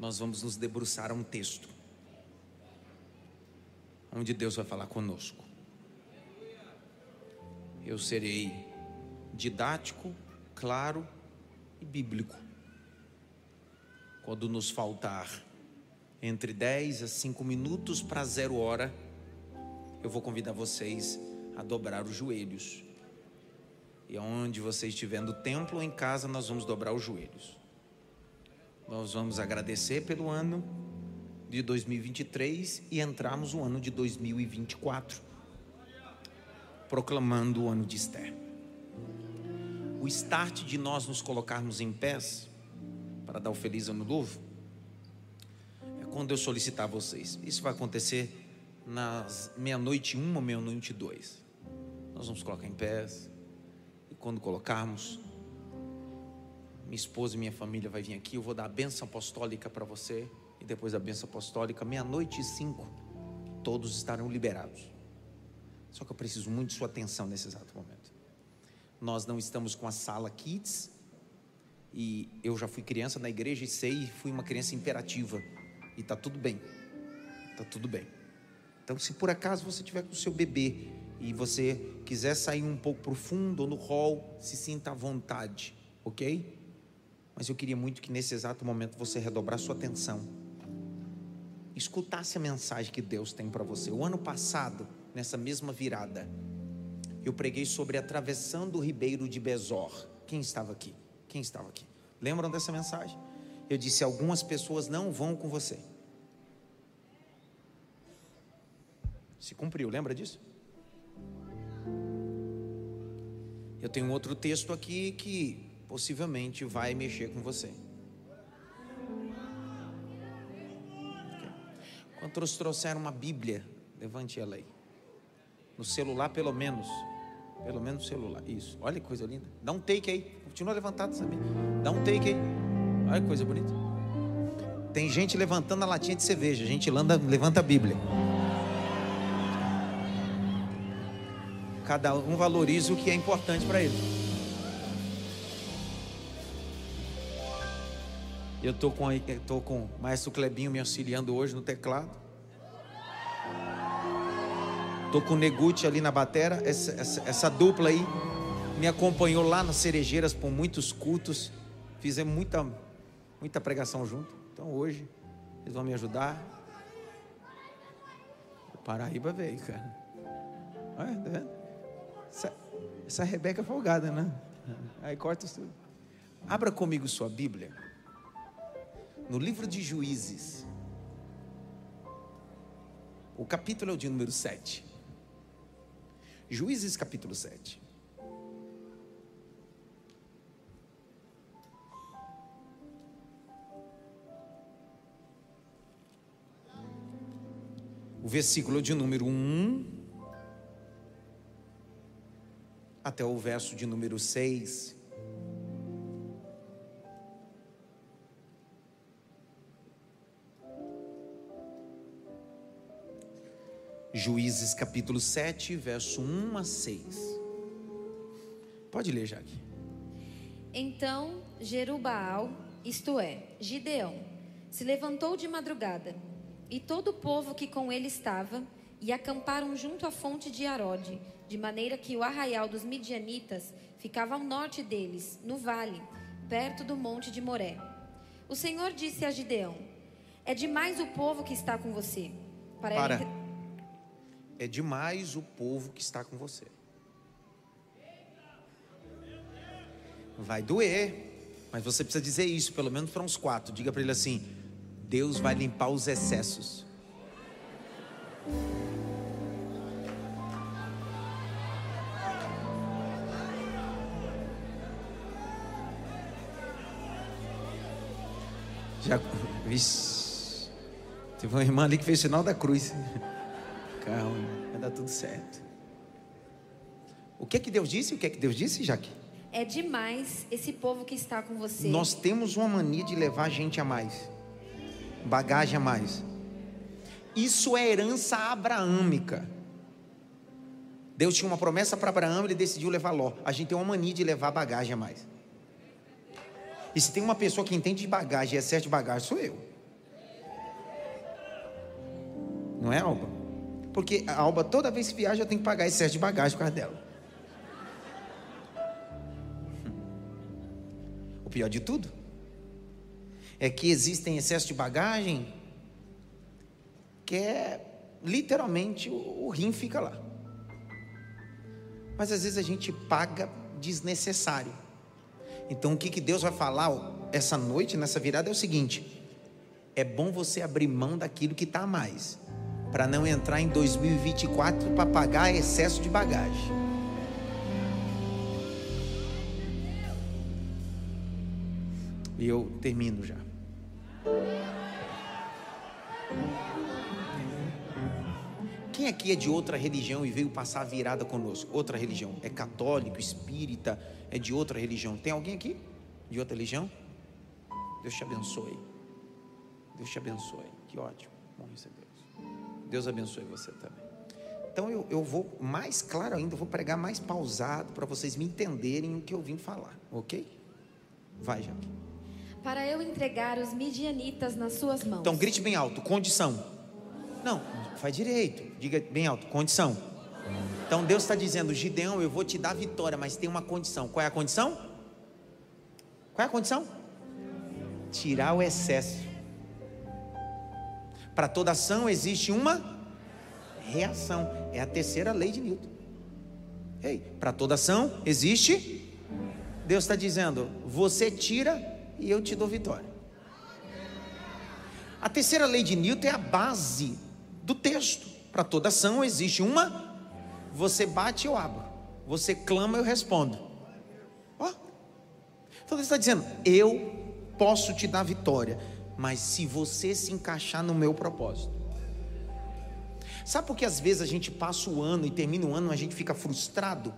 nós vamos nos debruçar a um texto onde Deus vai falar conosco. Eu serei didático, claro e bíblico. Quando nos faltar entre 10 a 5 minutos para zero hora, eu vou convidar vocês a dobrar os joelhos. E onde você estiver no templo ou em casa, nós vamos dobrar os joelhos. Nós vamos agradecer pelo ano de 2023 e entrarmos no ano de 2024, proclamando o ano de Esther. O start de nós nos colocarmos em pés para dar o feliz ano novo é quando eu solicitar a vocês. Isso vai acontecer nas meia-noite uma meia-noite dois. Nós vamos colocar em pés e quando colocarmos, minha esposa e minha família vai vir aqui. Eu vou dar a benção apostólica para você e depois a benção apostólica, meia-noite e cinco, todos estarão liberados. Só que eu preciso muito de sua atenção nesse exato momento. Nós não estamos com a sala kids, e eu já fui criança na igreja e sei, fui uma criança imperativa, e está tudo bem, está tudo bem. Então, se por acaso você tiver com o seu bebê e você quiser sair um pouco para o fundo ou no hall, se sinta à vontade, ok? Mas eu queria muito que nesse exato momento você redobrasse sua atenção escutasse a mensagem que Deus tem para você. O ano passado, nessa mesma virada, eu preguei sobre atravessando o ribeiro de Bezor. Quem estava aqui? Quem estava aqui? Lembram dessa mensagem? Eu disse: algumas pessoas não vão com você. Se cumpriu, lembra disso? Eu tenho outro texto aqui que possivelmente vai mexer com você. Quantos trouxeram uma Bíblia? Levante ela aí. No celular, pelo menos. Pelo menos no celular. Isso. Olha que coisa linda. Dá um take aí. Continua levantado, sabe? Dá um take aí. Olha que coisa bonita. Tem gente levantando a latinha de cerveja. A gente levanta a Bíblia. Cada um valoriza o que é importante para ele. Eu estou com, tô com o maestro Clebinho me auxiliando hoje no teclado. Estou com o Neguti ali na batera. Essa, essa, essa, dupla aí me acompanhou lá nas cerejeiras por muitos cultos. Fizemos muita, muita pregação junto. Então hoje eles vão me ajudar. O Paraíba veio, cara. Olha, tá vendo? Essa, essa Rebeca é folgada, né? Aí corta tudo. Abra comigo sua Bíblia no livro de Juízes, o capítulo é o de número 7. Juízes, capítulo 7. O versículo de número 1 até o verso de número 6. Juízes capítulo 7, verso 1 a 6. Pode ler, Jaque. Então Jerubaal, isto é, Gideão, se levantou de madrugada, e todo o povo que com ele estava, e acamparam junto à fonte de Arode, de maneira que o arraial dos midianitas ficava ao norte deles, no vale, perto do monte de Moré. O Senhor disse a Gideão: É demais o povo que está com você. Para, para. É demais o povo que está com você. Vai doer, mas você precisa dizer isso, pelo menos para uns quatro. Diga para ele assim: Deus vai limpar os excessos. Já, vixe, teve uma irmã ali que fez o sinal da cruz. Calma, vai dar tudo certo. O que é que Deus disse? O que é que Deus disse, Jaque? É demais esse povo que está com você. Nós temos uma mania de levar gente a mais, bagagem a mais. Isso é herança abraâmica. Deus tinha uma promessa para Abraão, ele decidiu levar Ló. A gente tem uma mania de levar bagagem a mais. E se tem uma pessoa que entende de bagagem e é certo de bagagem, sou eu. Não é, Alba? Porque a Alba, toda vez que viaja, tem que pagar excesso de bagagem por causa dela. O pior de tudo é que existem excesso de bagagem que é literalmente o, o rim fica lá. Mas às vezes a gente paga desnecessário. Então o que, que Deus vai falar essa noite, nessa virada, é o seguinte: é bom você abrir mão daquilo que está a mais, para não entrar em 2024 para pagar excesso de bagagem. E eu termino já. Quem aqui é de outra religião e veio passar a virada conosco? Outra religião. É católico, espírita, é de outra religião. Tem alguém aqui de outra religião? Deus te abençoe. Deus te abençoe. Que ótimo. Bom receber Deus. Abençoe você também. Então eu, eu vou mais claro ainda, vou pregar mais pausado para vocês me entenderem o que eu vim falar, ok? Vai, Jaque. Para eu entregar os midianitas nas suas mãos. Então grite bem alto, condição. Não, faz direito. Diga bem alto, condição. Então Deus está dizendo, Gideão, eu vou te dar vitória, mas tem uma condição. Qual é a condição? Qual é a condição? Tirar o excesso. Para toda ação existe uma reação. É a terceira lei de Newton. Ei, para toda ação existe. Deus está dizendo: você tira e eu te dou vitória. A terceira lei de Newton é a base do texto. Para toda ação existe uma. Você bate, eu abro. Você clama, eu respondo. Ó. Então Deus está dizendo: eu posso te dar vitória, mas se você se encaixar no meu propósito. Sabe por que às vezes a gente passa o ano e termina o ano, a gente fica frustrado?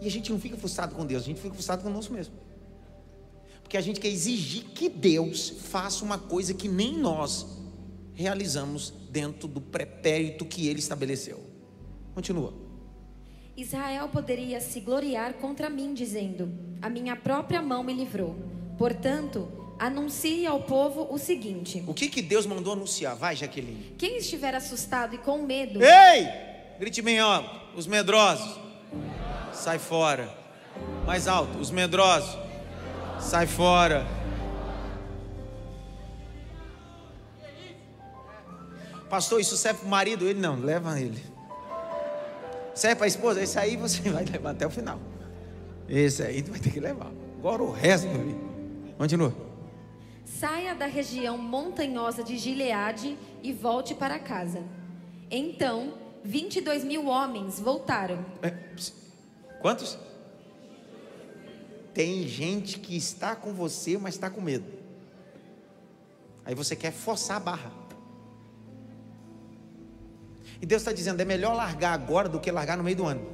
E a gente não fica frustrado com Deus, a gente fica frustrado conosco mesmo. Porque a gente quer exigir que Deus faça uma coisa que nem nós realizamos dentro do pretérito que ele estabeleceu. Continua. Israel poderia se gloriar contra mim, dizendo: A minha própria mão me livrou. Portanto, anuncie ao povo o seguinte: O que, que Deus mandou anunciar? Vai, Jaqueline. Quem estiver assustado e com medo. Ei! Grite bem alto. Os medrosos. Sai fora. Mais alto. Os medrosos. Sai fora. Pastor, isso serve para o marido? Ele não, leva ele. Serve para a esposa? Esse aí você vai levar até o final. Esse aí tu vai ter que levar. Agora o resto, meu filho. Continua. Saia da região montanhosa de Gileade e volte para casa. Então, 22 mil homens voltaram. É, quantos? Tem gente que está com você, mas está com medo. Aí você quer forçar a barra. E Deus está dizendo: é melhor largar agora do que largar no meio do ano.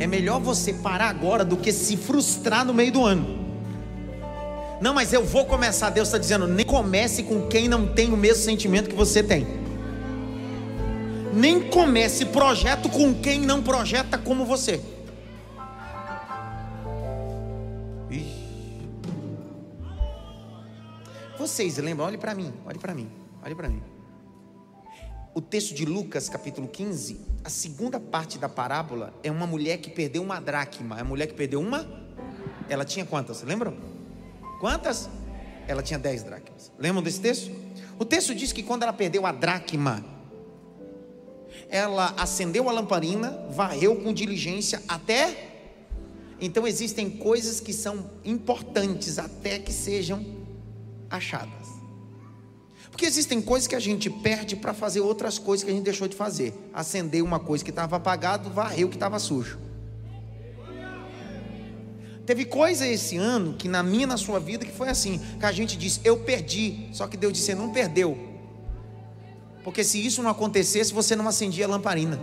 É melhor você parar agora do que se frustrar no meio do ano. Não, mas eu vou começar. Deus está dizendo: nem comece com quem não tem o mesmo sentimento que você tem. Nem comece projeto com quem não projeta como você. Vocês lembram? Olhe para mim, olhe para mim, olhe para mim. O texto de Lucas, capítulo 15, a segunda parte da parábola é uma mulher que perdeu uma dracma. É a mulher que perdeu uma? Ela tinha quantas? Lembram? Quantas? Ela tinha dez dracmas. Lembram desse texto? O texto diz que quando ela perdeu a dracma, ela acendeu a lamparina, varreu com diligência até. Então existem coisas que são importantes até que sejam achadas. Porque existem coisas que a gente perde para fazer outras coisas que a gente deixou de fazer. Acender uma coisa que estava apagada, varrer o que estava sujo. Teve coisa esse ano que na minha, na sua vida, que foi assim, que a gente disse, eu perdi, só que Deus disse, você não perdeu. Porque se isso não acontecesse, você não acendia a lamparina.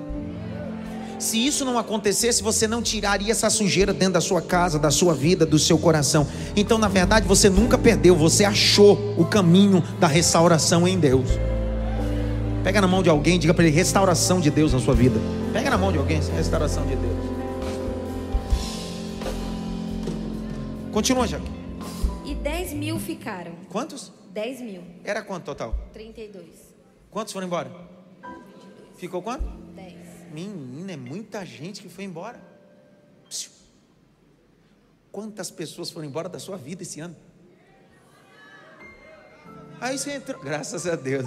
Se isso não acontecesse, você não tiraria essa sujeira dentro da sua casa, da sua vida, do seu coração. Então, na verdade, você nunca perdeu, você achou o caminho da restauração em Deus. Pega na mão de alguém, diga para ele: restauração de Deus na sua vida. Pega na mão de alguém, restauração de Deus. Continua, Jaque. E 10 mil ficaram. Quantos? 10 mil. Era quanto total? 32. Quantos foram embora? Ficou quanto? Dez. Menina, é muita gente que foi embora. Psiu. Quantas pessoas foram embora da sua vida esse ano? Aí você entrou, graças a Deus.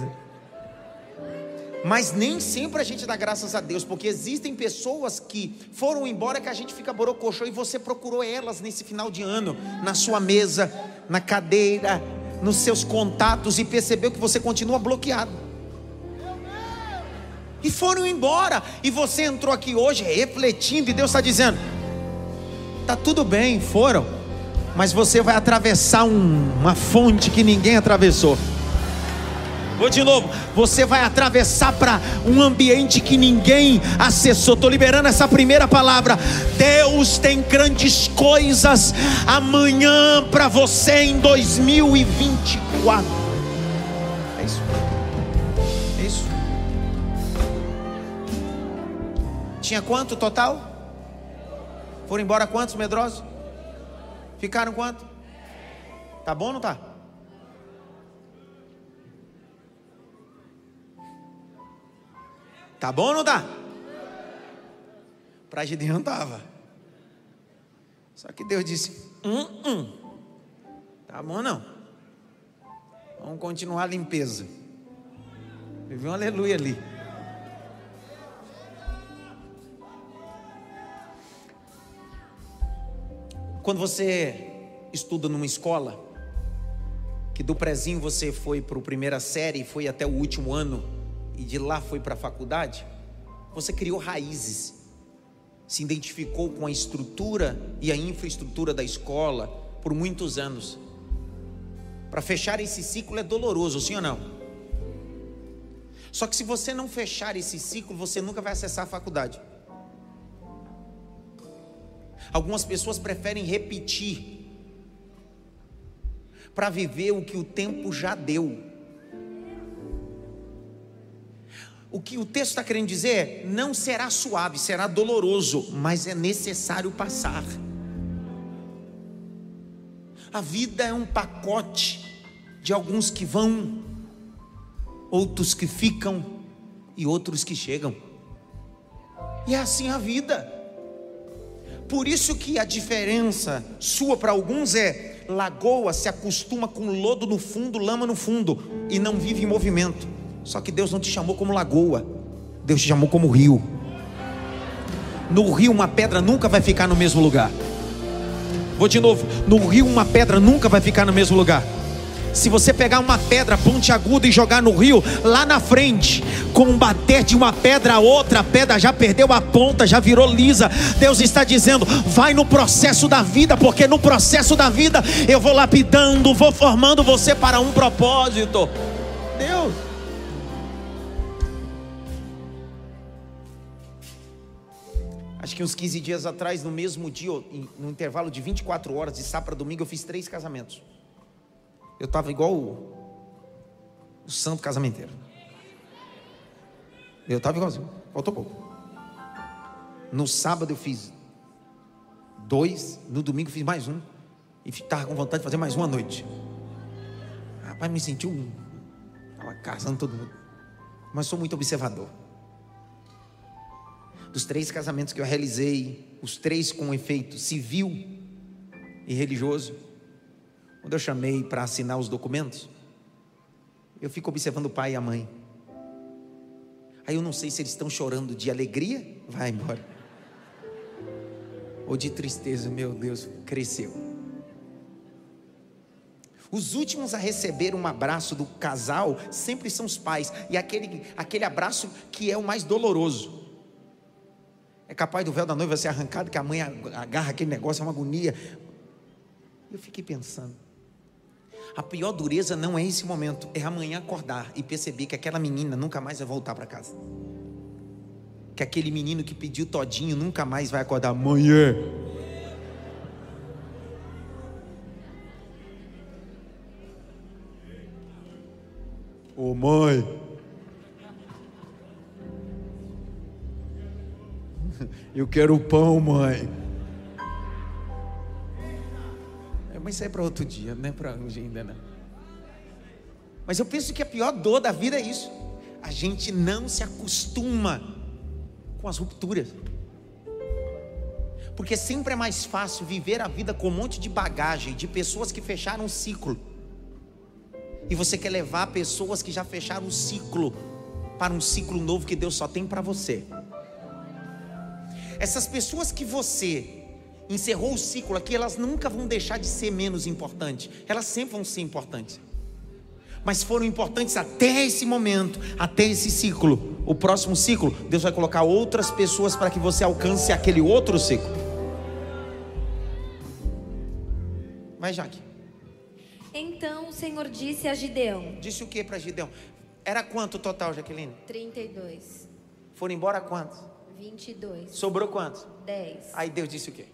Mas nem sempre a gente dá graças a Deus, porque existem pessoas que foram embora que a gente fica borocochô e você procurou elas nesse final de ano, na sua mesa, na cadeira, nos seus contatos e percebeu que você continua bloqueado. E foram embora, e você entrou aqui hoje refletindo, e Deus está dizendo: tá tudo bem, foram, mas você vai atravessar um, uma fonte que ninguém atravessou. Vou de novo. Você vai atravessar para um ambiente que ninguém acessou. Estou liberando essa primeira palavra. Deus tem grandes coisas amanhã para você em 2024. É isso. É isso. Tinha quanto total? Foram embora quantos medrosos? Ficaram quanto? Tá bom ou não tá? Tá bom ou não tá? Para Gideão tava. Só que Deus disse: hum, hum. Tá bom não. Vamos continuar a limpeza. Vive um aleluia ali. Quando você estuda numa escola, que do prezinho você foi para a primeira série e foi até o último ano, e de lá foi para a faculdade, você criou raízes, se identificou com a estrutura e a infraestrutura da escola por muitos anos. Para fechar esse ciclo é doloroso, sim ou não? Só que se você não fechar esse ciclo, você nunca vai acessar a faculdade. Algumas pessoas preferem repetir para viver o que o tempo já deu. O que o texto está querendo dizer não será suave, será doloroso, mas é necessário passar. A vida é um pacote de alguns que vão, outros que ficam e outros que chegam. E é assim a vida. Por isso que a diferença sua para alguns é lagoa se acostuma com lodo no fundo, lama no fundo e não vive em movimento. Só que Deus não te chamou como lagoa, Deus te chamou como rio. No rio, uma pedra nunca vai ficar no mesmo lugar. Vou de novo: no rio, uma pedra nunca vai ficar no mesmo lugar. Se você pegar uma pedra pontiaguda e jogar no rio, lá na frente, com um bater de uma pedra a outra, a pedra já perdeu a ponta, já virou lisa. Deus está dizendo: vai no processo da vida, porque no processo da vida eu vou lapidando, vou formando você para um propósito. Acho que uns 15 dias atrás, no mesmo dia, no intervalo de 24 horas, de sábado para domingo, eu fiz três casamentos. Eu estava igual o, o santo casamenteiro. Eu estava igualzinho, faltou pouco. No sábado eu fiz dois, no domingo eu fiz mais um. E estava com vontade de fazer mais uma noite. Rapaz, me sentiu um. Estava casando todo mundo. Mas sou muito observador dos três casamentos que eu realizei, os três com efeito civil e religioso, quando eu chamei para assinar os documentos, eu fico observando o pai e a mãe. Aí eu não sei se eles estão chorando de alegria, vai embora, ou de tristeza, meu Deus, cresceu. Os últimos a receber um abraço do casal sempre são os pais, e aquele, aquele abraço que é o mais doloroso. É capaz do véu da noiva ser arrancado, que a mãe agarra aquele negócio, é uma agonia. Eu fiquei pensando. A pior dureza não é esse momento, é amanhã acordar e perceber que aquela menina nunca mais vai voltar para casa. Que aquele menino que pediu todinho nunca mais vai acordar amanhã. Ô oh, mãe, Eu quero o pão, mãe. É, mas isso é para outro dia, não é para hoje ainda não. Mas eu penso que a pior dor da vida é isso. A gente não se acostuma com as rupturas. Porque sempre é mais fácil viver a vida com um monte de bagagem, de pessoas que fecharam um ciclo. E você quer levar pessoas que já fecharam o ciclo para um ciclo novo que Deus só tem para você. Essas pessoas que você encerrou o ciclo aqui, elas nunca vão deixar de ser menos importantes. Elas sempre vão ser importantes. Mas foram importantes até esse momento, até esse ciclo. O próximo ciclo, Deus vai colocar outras pessoas para que você alcance aquele outro ciclo. Vai, Jaque. Então o Senhor disse a Gideão: Disse o que para Gideão? Era quanto o total, Jaqueline? 32, Foram embora quantos? 22, Sobrou quantos? 10. Aí Deus disse o quê?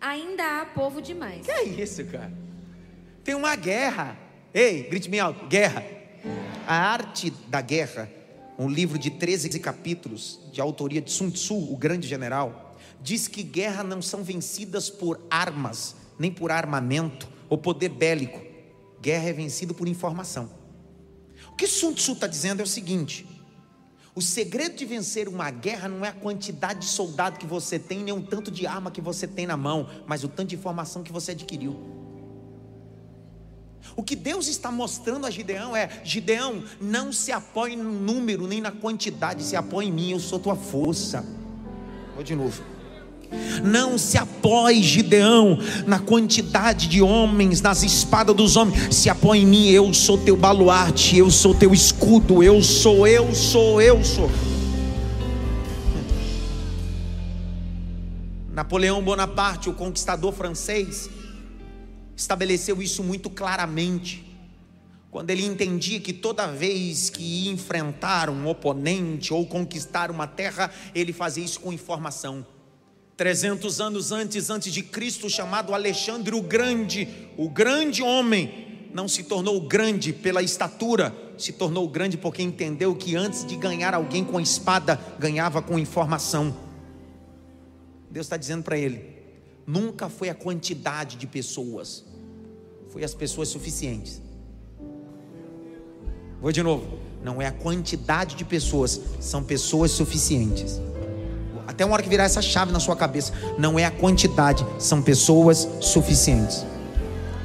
Ainda há povo demais. Que é isso, cara? Tem uma guerra. Ei, grite bem alto: guerra. A arte da guerra, um livro de 13 capítulos, de autoria de Sun Tzu, o grande general, diz que guerra não são vencidas por armas, nem por armamento ou poder bélico. Guerra é vencida por informação. O que Sun Tzu está dizendo é o seguinte: o segredo de vencer uma guerra não é a quantidade de soldado que você tem, nem o tanto de arma que você tem na mão, mas o tanto de informação que você adquiriu. O que Deus está mostrando a Gideão é: Gideão, não se apoie no número nem na quantidade, se apoie em mim, eu sou tua força. Vou de novo. Não se apoie, Gideão, na quantidade de homens, nas espadas dos homens. Se apoie em mim, eu sou teu baluarte, eu sou teu escudo, eu sou, eu sou, eu sou. Napoleão Bonaparte, o conquistador francês, estabeleceu isso muito claramente. Quando ele entendia que toda vez que ia enfrentar um oponente ou conquistar uma terra, ele fazia isso com informação. 300 anos antes, antes de Cristo, chamado Alexandre o Grande, o grande homem, não se tornou grande pela estatura, se tornou grande porque entendeu que antes de ganhar alguém com a espada, ganhava com informação. Deus está dizendo para ele: nunca foi a quantidade de pessoas, foi as pessoas suficientes. Vou de novo, não é a quantidade de pessoas, são pessoas suficientes até uma hora que virar essa chave na sua cabeça. Não é a quantidade, são pessoas suficientes.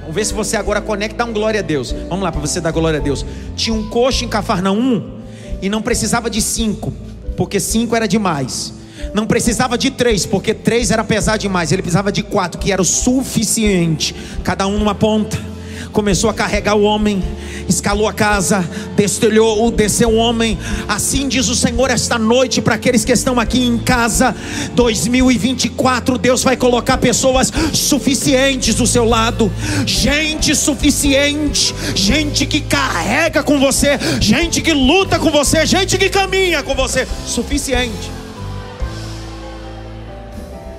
Vamos ver se você agora conecta, dá um glória a Deus. Vamos lá para você dar glória a Deus. Tinha um coxo em Cafarnaum e não precisava de cinco, porque cinco era demais. Não precisava de três, porque três era pesar demais. Ele precisava de quatro, que era o suficiente. Cada um numa ponta começou a carregar o homem, escalou a casa, destelhou, desceu o homem. Assim diz o Senhor esta noite para aqueles que estão aqui em casa. 2024, Deus vai colocar pessoas suficientes do seu lado, gente suficiente, gente que carrega com você, gente que luta com você, gente que caminha com você, suficiente.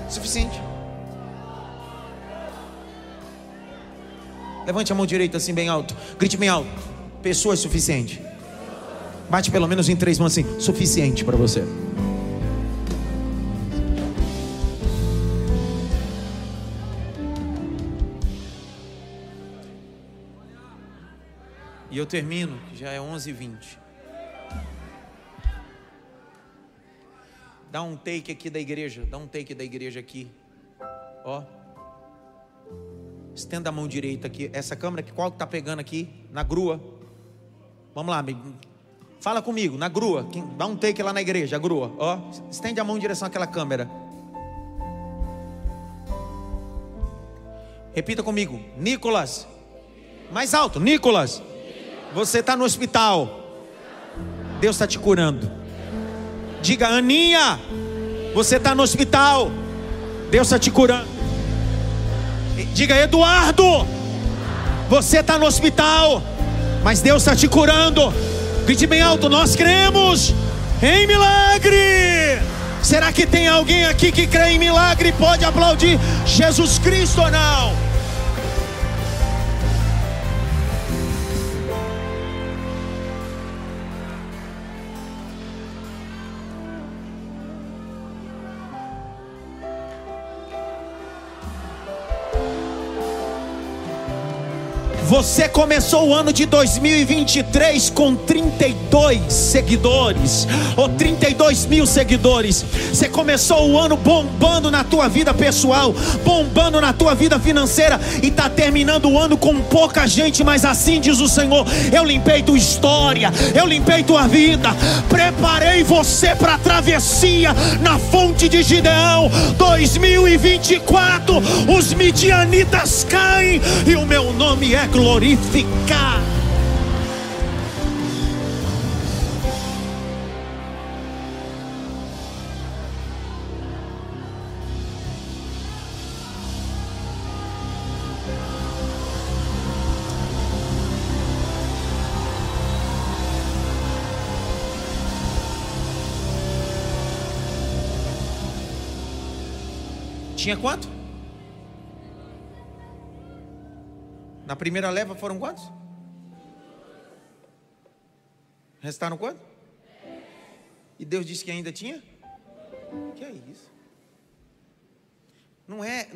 Suficiente. Levante a mão direita assim bem alto. Grite bem alto. Pessoa é suficiente. Bate pelo menos em três mãos assim. Suficiente para você. E eu termino, já é 11h20. Dá um take aqui da igreja, dá um take da igreja aqui. Ó. Estenda a mão direita aqui. Essa câmera, qual que está pegando aqui? Na grua. Vamos lá, amigo. Fala comigo, na grua. Dá um take lá na igreja, a grua. Ó, estende a mão em direção àquela câmera. Repita comigo, Nicolas. Mais alto, Nicolas. Você está no hospital. Deus está te curando. Diga, Aninha. Você está no hospital. Deus está te curando. Diga, Eduardo, você está no hospital, mas Deus está te curando. Grite bem alto, nós cremos em milagre. Será que tem alguém aqui que crê em milagre e pode aplaudir Jesus Cristo ou não? Você começou o ano de 2023 com 32 seguidores, ou 32 mil seguidores. Você começou o ano bombando na tua vida pessoal, bombando na tua vida financeira, e está terminando o ano com pouca gente, mas assim diz o Senhor: Eu limpei tua história, eu limpei tua vida, preparei você para a travessia na fonte de Gideão. 2024, os midianitas caem e o meu nome é glorificado. Tinha quanto? Na primeira leva foram quantos? Restaram quanto? E Deus disse que ainda tinha? Que é isso? Não é,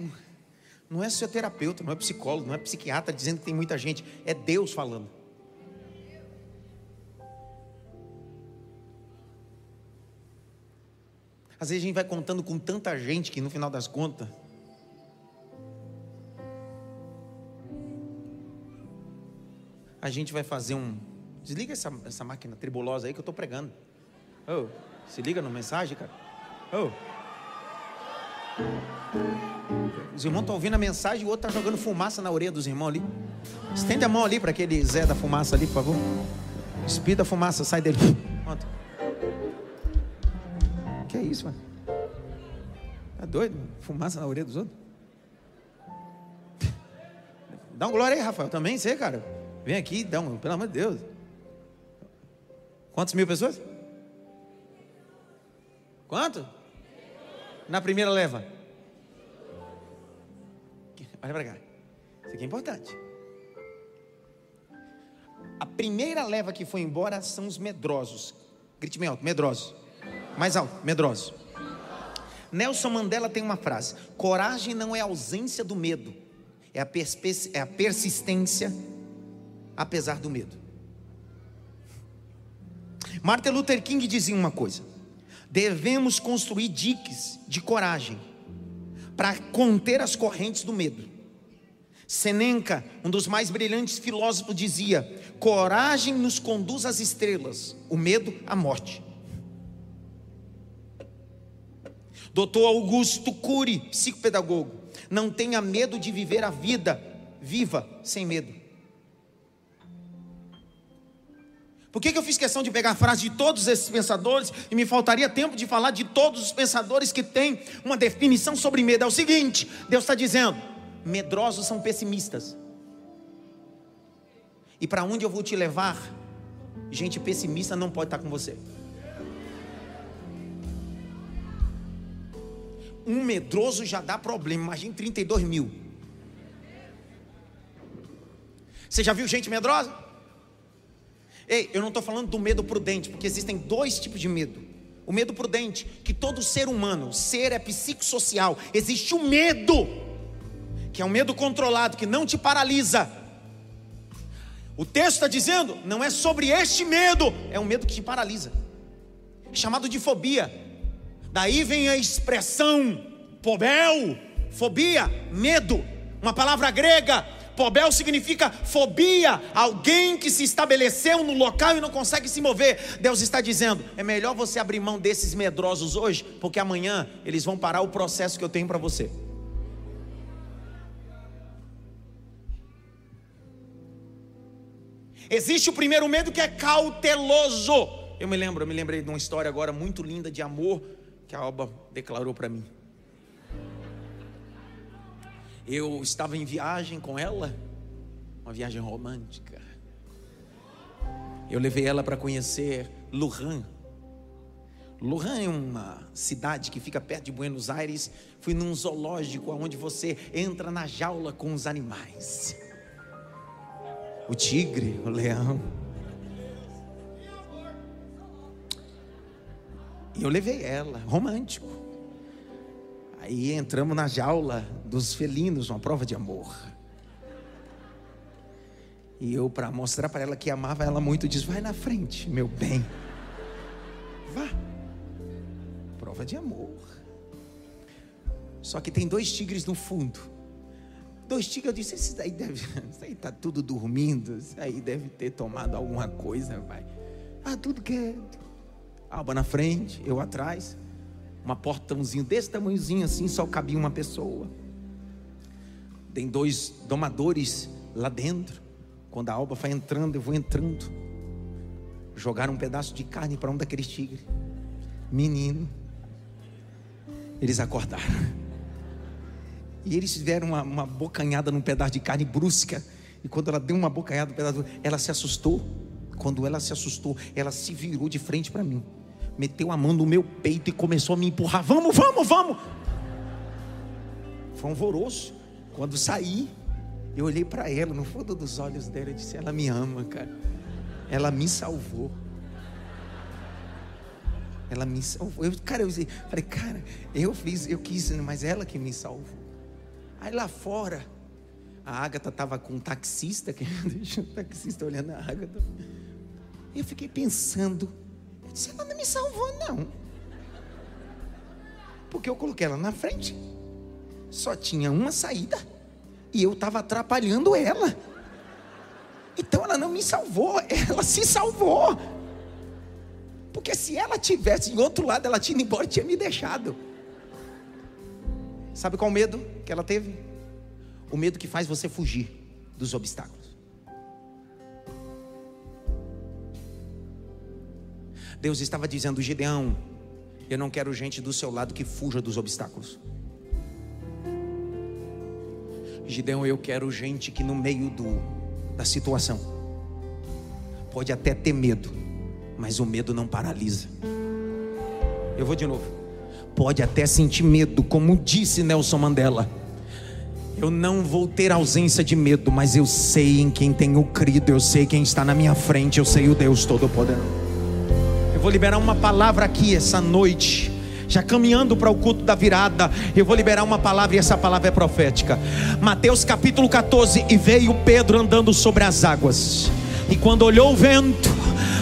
não é seu terapeuta, não é psicólogo, não é psiquiatra dizendo que tem muita gente, é Deus falando. Às vezes a gente vai contando com tanta gente que no final das contas. A gente vai fazer um. Desliga essa, essa máquina tribulosa aí que eu estou pregando. Oh, se liga no mensagem, cara. Oh. Os irmãos estão ouvindo a mensagem e o outro está jogando fumaça na orelha dos irmãos ali. Estende a mão ali para aquele Zé da fumaça ali, por favor. Espírito da fumaça, sai dele. Pronto. Que é isso, mano? Tá doido? Fumaça na orelha dos outros? Dá um glória aí, Rafael. Também você, cara. Vem aqui, um, pelo amor de Deus. Quantas mil pessoas? Quanto? Na primeira leva. Olha para cá. Isso aqui é importante. A primeira leva que foi embora são os medrosos. Grite bem alto, medrosos. Mais alto, medrosos. Nelson Mandela tem uma frase: coragem não é ausência do medo, é a, é a persistência apesar do medo. Martin Luther King dizia uma coisa: devemos construir diques de coragem para conter as correntes do medo. Senenca, um dos mais brilhantes filósofos, dizia: coragem nos conduz às estrelas, o medo à morte. Doutor Augusto Cury, psicopedagogo, não tenha medo de viver a vida viva sem medo. Por que, que eu fiz questão de pegar a frase de todos esses pensadores e me faltaria tempo de falar de todos os pensadores que têm uma definição sobre medo? É o seguinte: Deus está dizendo, medrosos são pessimistas. E para onde eu vou te levar? Gente pessimista não pode estar com você. Um medroso já dá problema, imagine 32 mil. Você já viu gente medrosa? Ei, eu não estou falando do medo prudente, porque existem dois tipos de medo. O medo prudente, que todo ser humano, ser é psicossocial, existe o medo, que é um medo controlado, que não te paralisa. O texto está dizendo, não é sobre este medo, é um medo que te paralisa, é chamado de fobia. Daí vem a expressão pobel, fobia, medo, uma palavra grega. Pobel significa fobia, alguém que se estabeleceu no local e não consegue se mover. Deus está dizendo: é melhor você abrir mão desses medrosos hoje, porque amanhã eles vão parar o processo que eu tenho para você. Existe o primeiro medo que é cauteloso. Eu me lembro, eu me lembrei de uma história agora muito linda de amor que a Alba declarou para mim. Eu estava em viagem com ela, uma viagem romântica. Eu levei ela para conhecer Lujan. Lujan é uma cidade que fica perto de Buenos Aires. Fui num zoológico onde você entra na jaula com os animais. O tigre, o leão. E eu levei ela, romântico. Aí entramos na jaula dos felinos, uma prova de amor. E eu, para mostrar para ela que amava ela muito, disse: Vai na frente, meu bem. Vá. Prova de amor. Só que tem dois tigres no fundo. Dois tigres, eu disse: Isso aí deve. Isso aí tá tudo dormindo. Isso aí deve ter tomado alguma coisa, vai. Ah, tudo quieto. Alba na frente, eu atrás. Uma portãozinho desse tamanhozinho assim, só cabia uma pessoa. Tem dois domadores lá dentro. Quando a alba vai entrando, eu vou entrando. Jogaram um pedaço de carne para um daqueles tigres. Menino. Eles acordaram. E eles tiveram uma, uma bocanhada num pedaço de carne brusca. E quando ela deu uma bocanhada no pedaço, ela se assustou. Quando ela se assustou, ela se virou de frente para mim. Meteu a mão no meu peito e começou a me empurrar. Vamos, vamos, vamos. Foi um alvoroço. Quando saí, eu olhei para ela, no fundo dos olhos dela, e disse: Ela me ama, cara. Ela me salvou. Ela me salvou. Eu, cara, eu falei, cara, eu fiz, eu quis, mas ela que me salvou. Aí lá fora, a Agatha estava com um taxista, que o taxista olhando a Agatha. Eu fiquei pensando, ela não me salvou, não. Porque eu coloquei ela na frente. Só tinha uma saída e eu estava atrapalhando ela. Então ela não me salvou, ela se salvou. Porque se ela tivesse em outro lado, ela tinha ido embora e tinha me deixado. Sabe qual o medo que ela teve? O medo que faz você fugir dos obstáculos. Deus estava dizendo, Gideão, eu não quero gente do seu lado que fuja dos obstáculos. Gideão, eu quero gente que no meio do, da situação pode até ter medo, mas o medo não paralisa. Eu vou de novo. Pode até sentir medo, como disse Nelson Mandela. Eu não vou ter ausência de medo, mas eu sei em quem tenho crido, eu sei quem está na minha frente, eu sei o Deus Todo-Poderoso. Vou liberar uma palavra aqui essa noite já caminhando para o culto da virada, eu vou liberar uma palavra e essa palavra é profética. Mateus capítulo 14: E veio Pedro andando sobre as águas, e quando olhou o vento,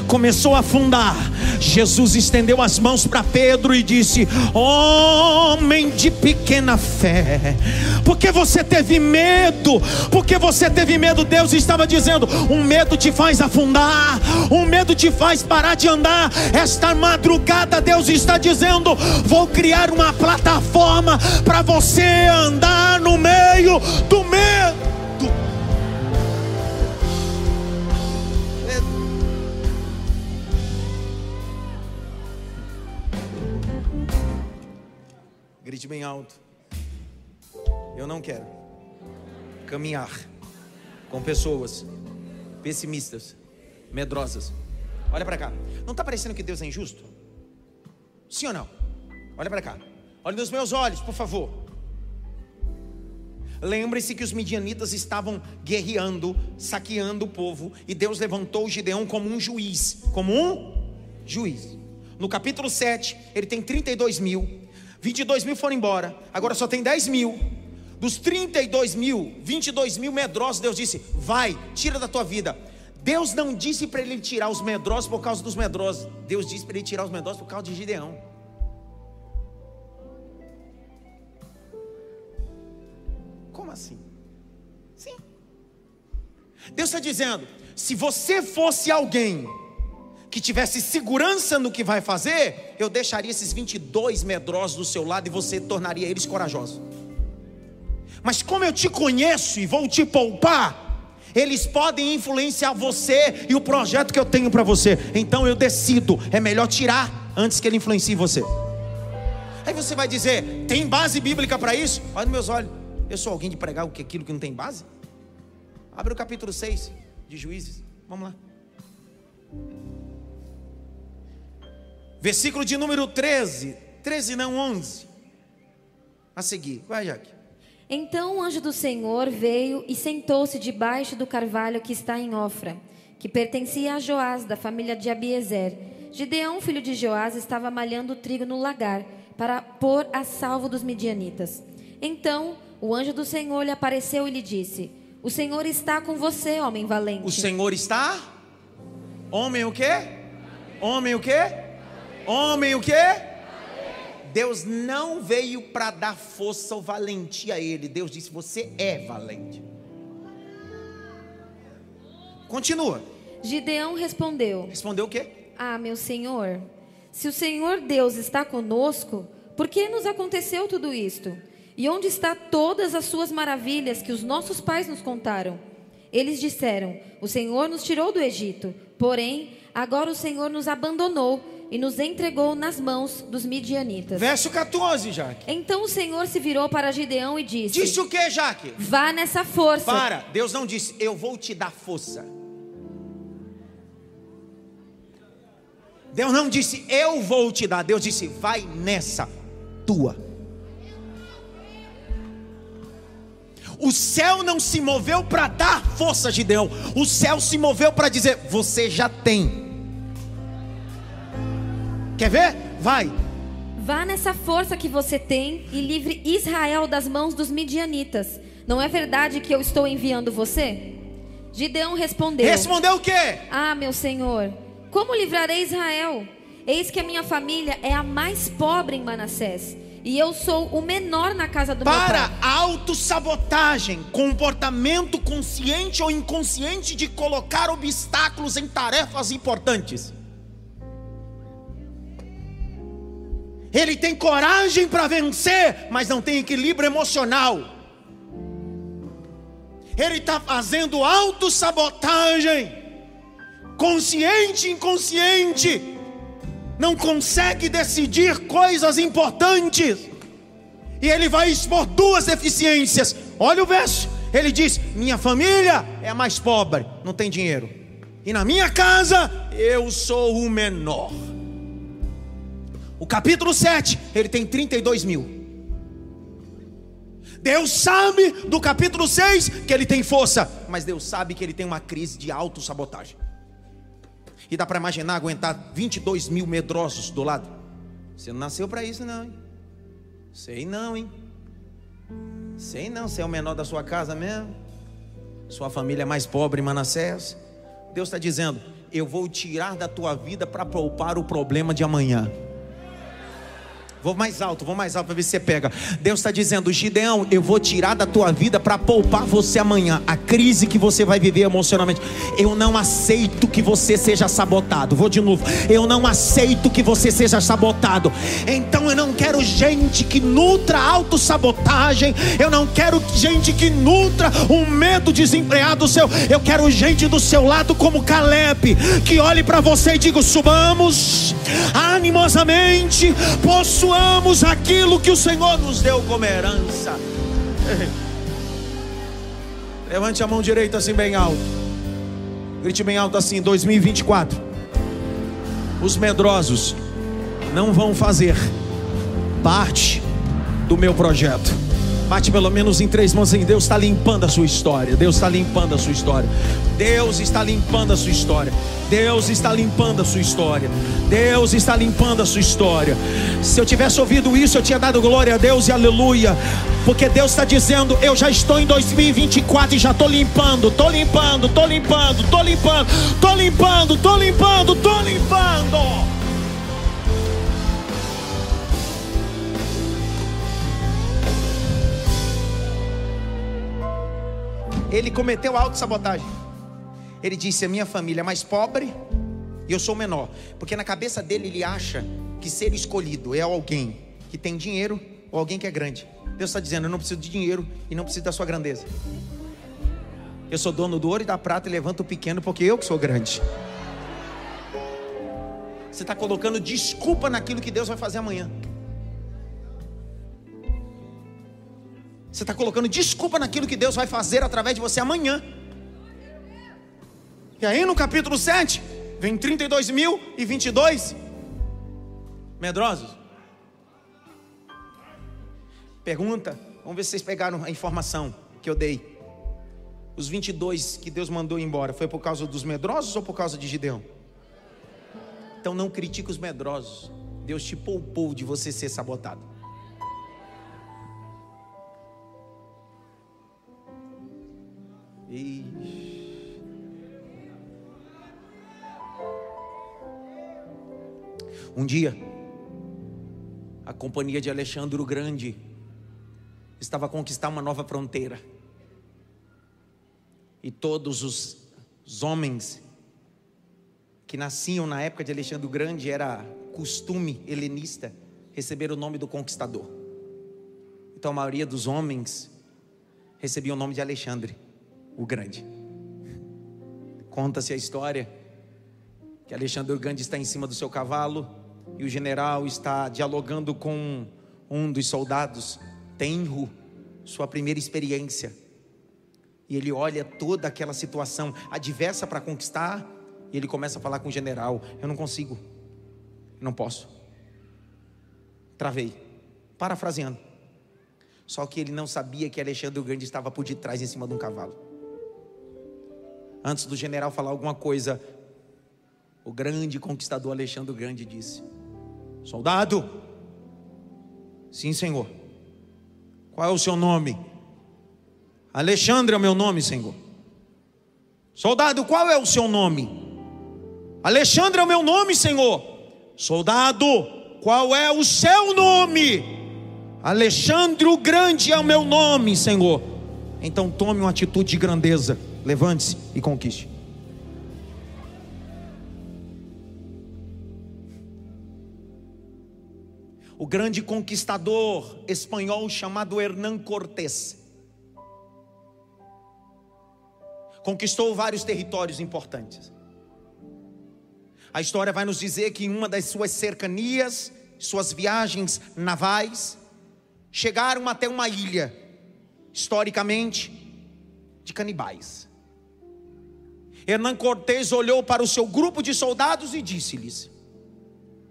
começou a afundar. Jesus estendeu as mãos para Pedro e disse: Homem de pequena fé, porque você teve medo? Porque você teve medo? Deus estava dizendo: um medo te faz afundar, um medo te faz parar de andar. Esta madrugada, Deus está dizendo: vou criar uma plataforma para você andar no meio do medo. Bem alto. Eu não quero caminhar com pessoas pessimistas, medrosas. Olha para cá. Não está parecendo que Deus é injusto? Sim ou não? Olha para cá. Olha nos meus olhos, por favor. Lembre-se que os midianitas estavam guerreando, saqueando o povo, e Deus levantou Gideão como um juiz, como um juiz. No capítulo 7, ele tem 32 mil, 22 mil foram embora, agora só tem 10 mil. Dos 32 mil, 22 mil medrosos, Deus disse: Vai, tira da tua vida. Deus não disse para ele tirar os medrosos por causa dos medrosos, Deus disse para ele tirar os medrosos por causa de Gideão. Como assim? Sim. Deus está dizendo: se você fosse alguém que tivesse segurança no que vai fazer, eu deixaria esses 22 medrosos do seu lado e você tornaria eles corajosos. Mas como eu te conheço e vou te poupar, eles podem influenciar você e o projeto que eu tenho para você. Então eu decido, é melhor tirar antes que ele influencie você. Aí você vai dizer: tem base bíblica para isso? Olha nos meus olhos. Eu sou alguém de pregar aquilo que não tem base? Abre o capítulo 6 de Juízes. Vamos lá. Versículo de número 13. 13 não, 11. A seguir. Vai, Jaque. Então o anjo do Senhor veio e sentou-se debaixo do carvalho que está em Ofra, que pertencia a Joás, da família de Abiezer. Gideão, filho de Joás, estava malhando trigo no lagar, para pôr a salvo dos midianitas. Então o anjo do Senhor lhe apareceu e lhe disse: O Senhor está com você, homem valente. O Senhor está? Homem o quê? Homem o quê? Homem o quê? Deus não veio para dar força ou valentia a ele. Deus disse: Você é valente. Continua. Gideão respondeu: Respondeu o quê? Ah, meu senhor, se o Senhor Deus está conosco, por que nos aconteceu tudo isto? E onde está todas as suas maravilhas que os nossos pais nos contaram? Eles disseram: O Senhor nos tirou do Egito, porém, agora o Senhor nos abandonou e nos entregou nas mãos dos midianitas. Verso 14, Jaque. Então o Senhor se virou para Gideão e disse: Disse o que, Jaque? Vá nessa força. Para, Deus não disse, eu vou te dar força. Deus não disse, eu vou te dar. Deus disse, vai nessa tua. O céu não se moveu para dar força, Gideão. O céu se moveu para dizer: você já tem. Quer ver? Vai. Vá nessa força que você tem e livre Israel das mãos dos midianitas. Não é verdade que eu estou enviando você? Gideão respondeu: Respondeu o quê? Ah, meu senhor, como livrarei Israel? Eis que a minha família é a mais pobre em Manassés. E eu sou o menor na casa do Para meu pai. autossabotagem, comportamento consciente ou inconsciente de colocar obstáculos em tarefas importantes. Ele tem coragem para vencer, mas não tem equilíbrio emocional. Ele está fazendo autossabotagem, consciente e inconsciente. Não consegue decidir coisas importantes. E ele vai expor duas deficiências. Olha o verso. Ele diz: Minha família é a mais pobre, não tem dinheiro. E na minha casa eu sou o menor. O capítulo 7, ele tem 32 mil. Deus sabe do capítulo 6 que ele tem força, mas Deus sabe que ele tem uma crise de autossabotagem. E dá para imaginar aguentar 22 mil medrosos do lado? Você não nasceu para isso, não, hein? Sei não, hein? Sei não, você é o menor da sua casa mesmo? Sua família é mais pobre Manassés? Deus está dizendo: Eu vou tirar da tua vida para poupar o problema de amanhã. Vou mais alto, vou mais alto para ver se você pega. Deus está dizendo, Gideão, eu vou tirar da tua vida para poupar você amanhã. A crise que você vai viver emocionalmente. Eu não aceito que você seja sabotado. Vou de novo. Eu não aceito que você seja sabotado. Então eu não quero gente que nutra autossabotagem. Eu não quero gente que nutra um medo desempreado seu. Eu quero gente do seu lado como Caleb, que olhe para você e diga: subamos animosamente, possuamos aquilo que o Senhor nos deu como herança. Levante a mão direita assim bem alto. Grite bem alto assim, 2024. Os medrosos não vão fazer parte do meu projeto. Bate pelo menos em três mãos assim. Deus está limpando a sua história. Deus está limpando a sua história. Deus está limpando a sua história. Deus está limpando a sua história. Deus está limpando a sua história. Se eu tivesse ouvido isso, eu tinha dado glória a Deus e aleluia. Porque Deus está dizendo: Eu já estou em 2024 e já estou limpando, estou limpando, estou limpando, estou limpando, estou limpando, estou limpando, estou limpando. Ele cometeu autossabotagem. Ele disse: A minha família é mais pobre e eu sou menor. Porque na cabeça dele ele acha que ser escolhido é alguém que tem dinheiro ou alguém que é grande. Deus está dizendo: Eu não preciso de dinheiro e não preciso da sua grandeza. Eu sou dono do ouro e da prata e levanto o pequeno porque eu que sou grande. Você está colocando desculpa naquilo que Deus vai fazer amanhã. Você está colocando desculpa naquilo que Deus vai fazer através de você amanhã. E aí no capítulo 7, vem 32 mil e 22 medrosos. Pergunta, vamos ver se vocês pegaram a informação que eu dei. Os 22 que Deus mandou embora, foi por causa dos medrosos ou por causa de Gideão? Então não critique os medrosos. Deus te poupou de você ser sabotado. Um dia, a companhia de Alexandre o Grande estava a conquistar uma nova fronteira. E todos os, os homens que nasciam na época de Alexandre o Grande era costume helenista receber o nome do conquistador. Então a maioria dos homens recebia o nome de Alexandre o Grande. Conta-se a história que Alexandre o Grande está em cima do seu cavalo e o general está dialogando com um dos soldados, Tenro, sua primeira experiência. E ele olha toda aquela situação adversa para conquistar, e ele começa a falar com o general: Eu não consigo, não posso. Travei, parafraseando. Só que ele não sabia que Alexandre o Grande estava por detrás em cima de um cavalo. Antes do general falar alguma coisa, o grande conquistador Alexandre o Grande disse: Soldado, sim, senhor. Qual é o seu nome? Alexandre é o meu nome, senhor. Soldado, qual é o seu nome? Alexandre é o meu nome, senhor. Soldado, qual é o seu nome? Alexandre o Grande é o meu nome, senhor. Então tome uma atitude de grandeza. Levante-se e conquiste. o grande conquistador espanhol chamado Hernán Cortés. Conquistou vários territórios importantes. A história vai nos dizer que em uma das suas cercanias, suas viagens navais, chegaram até uma ilha, historicamente, de canibais. Hernán Cortés olhou para o seu grupo de soldados e disse-lhes: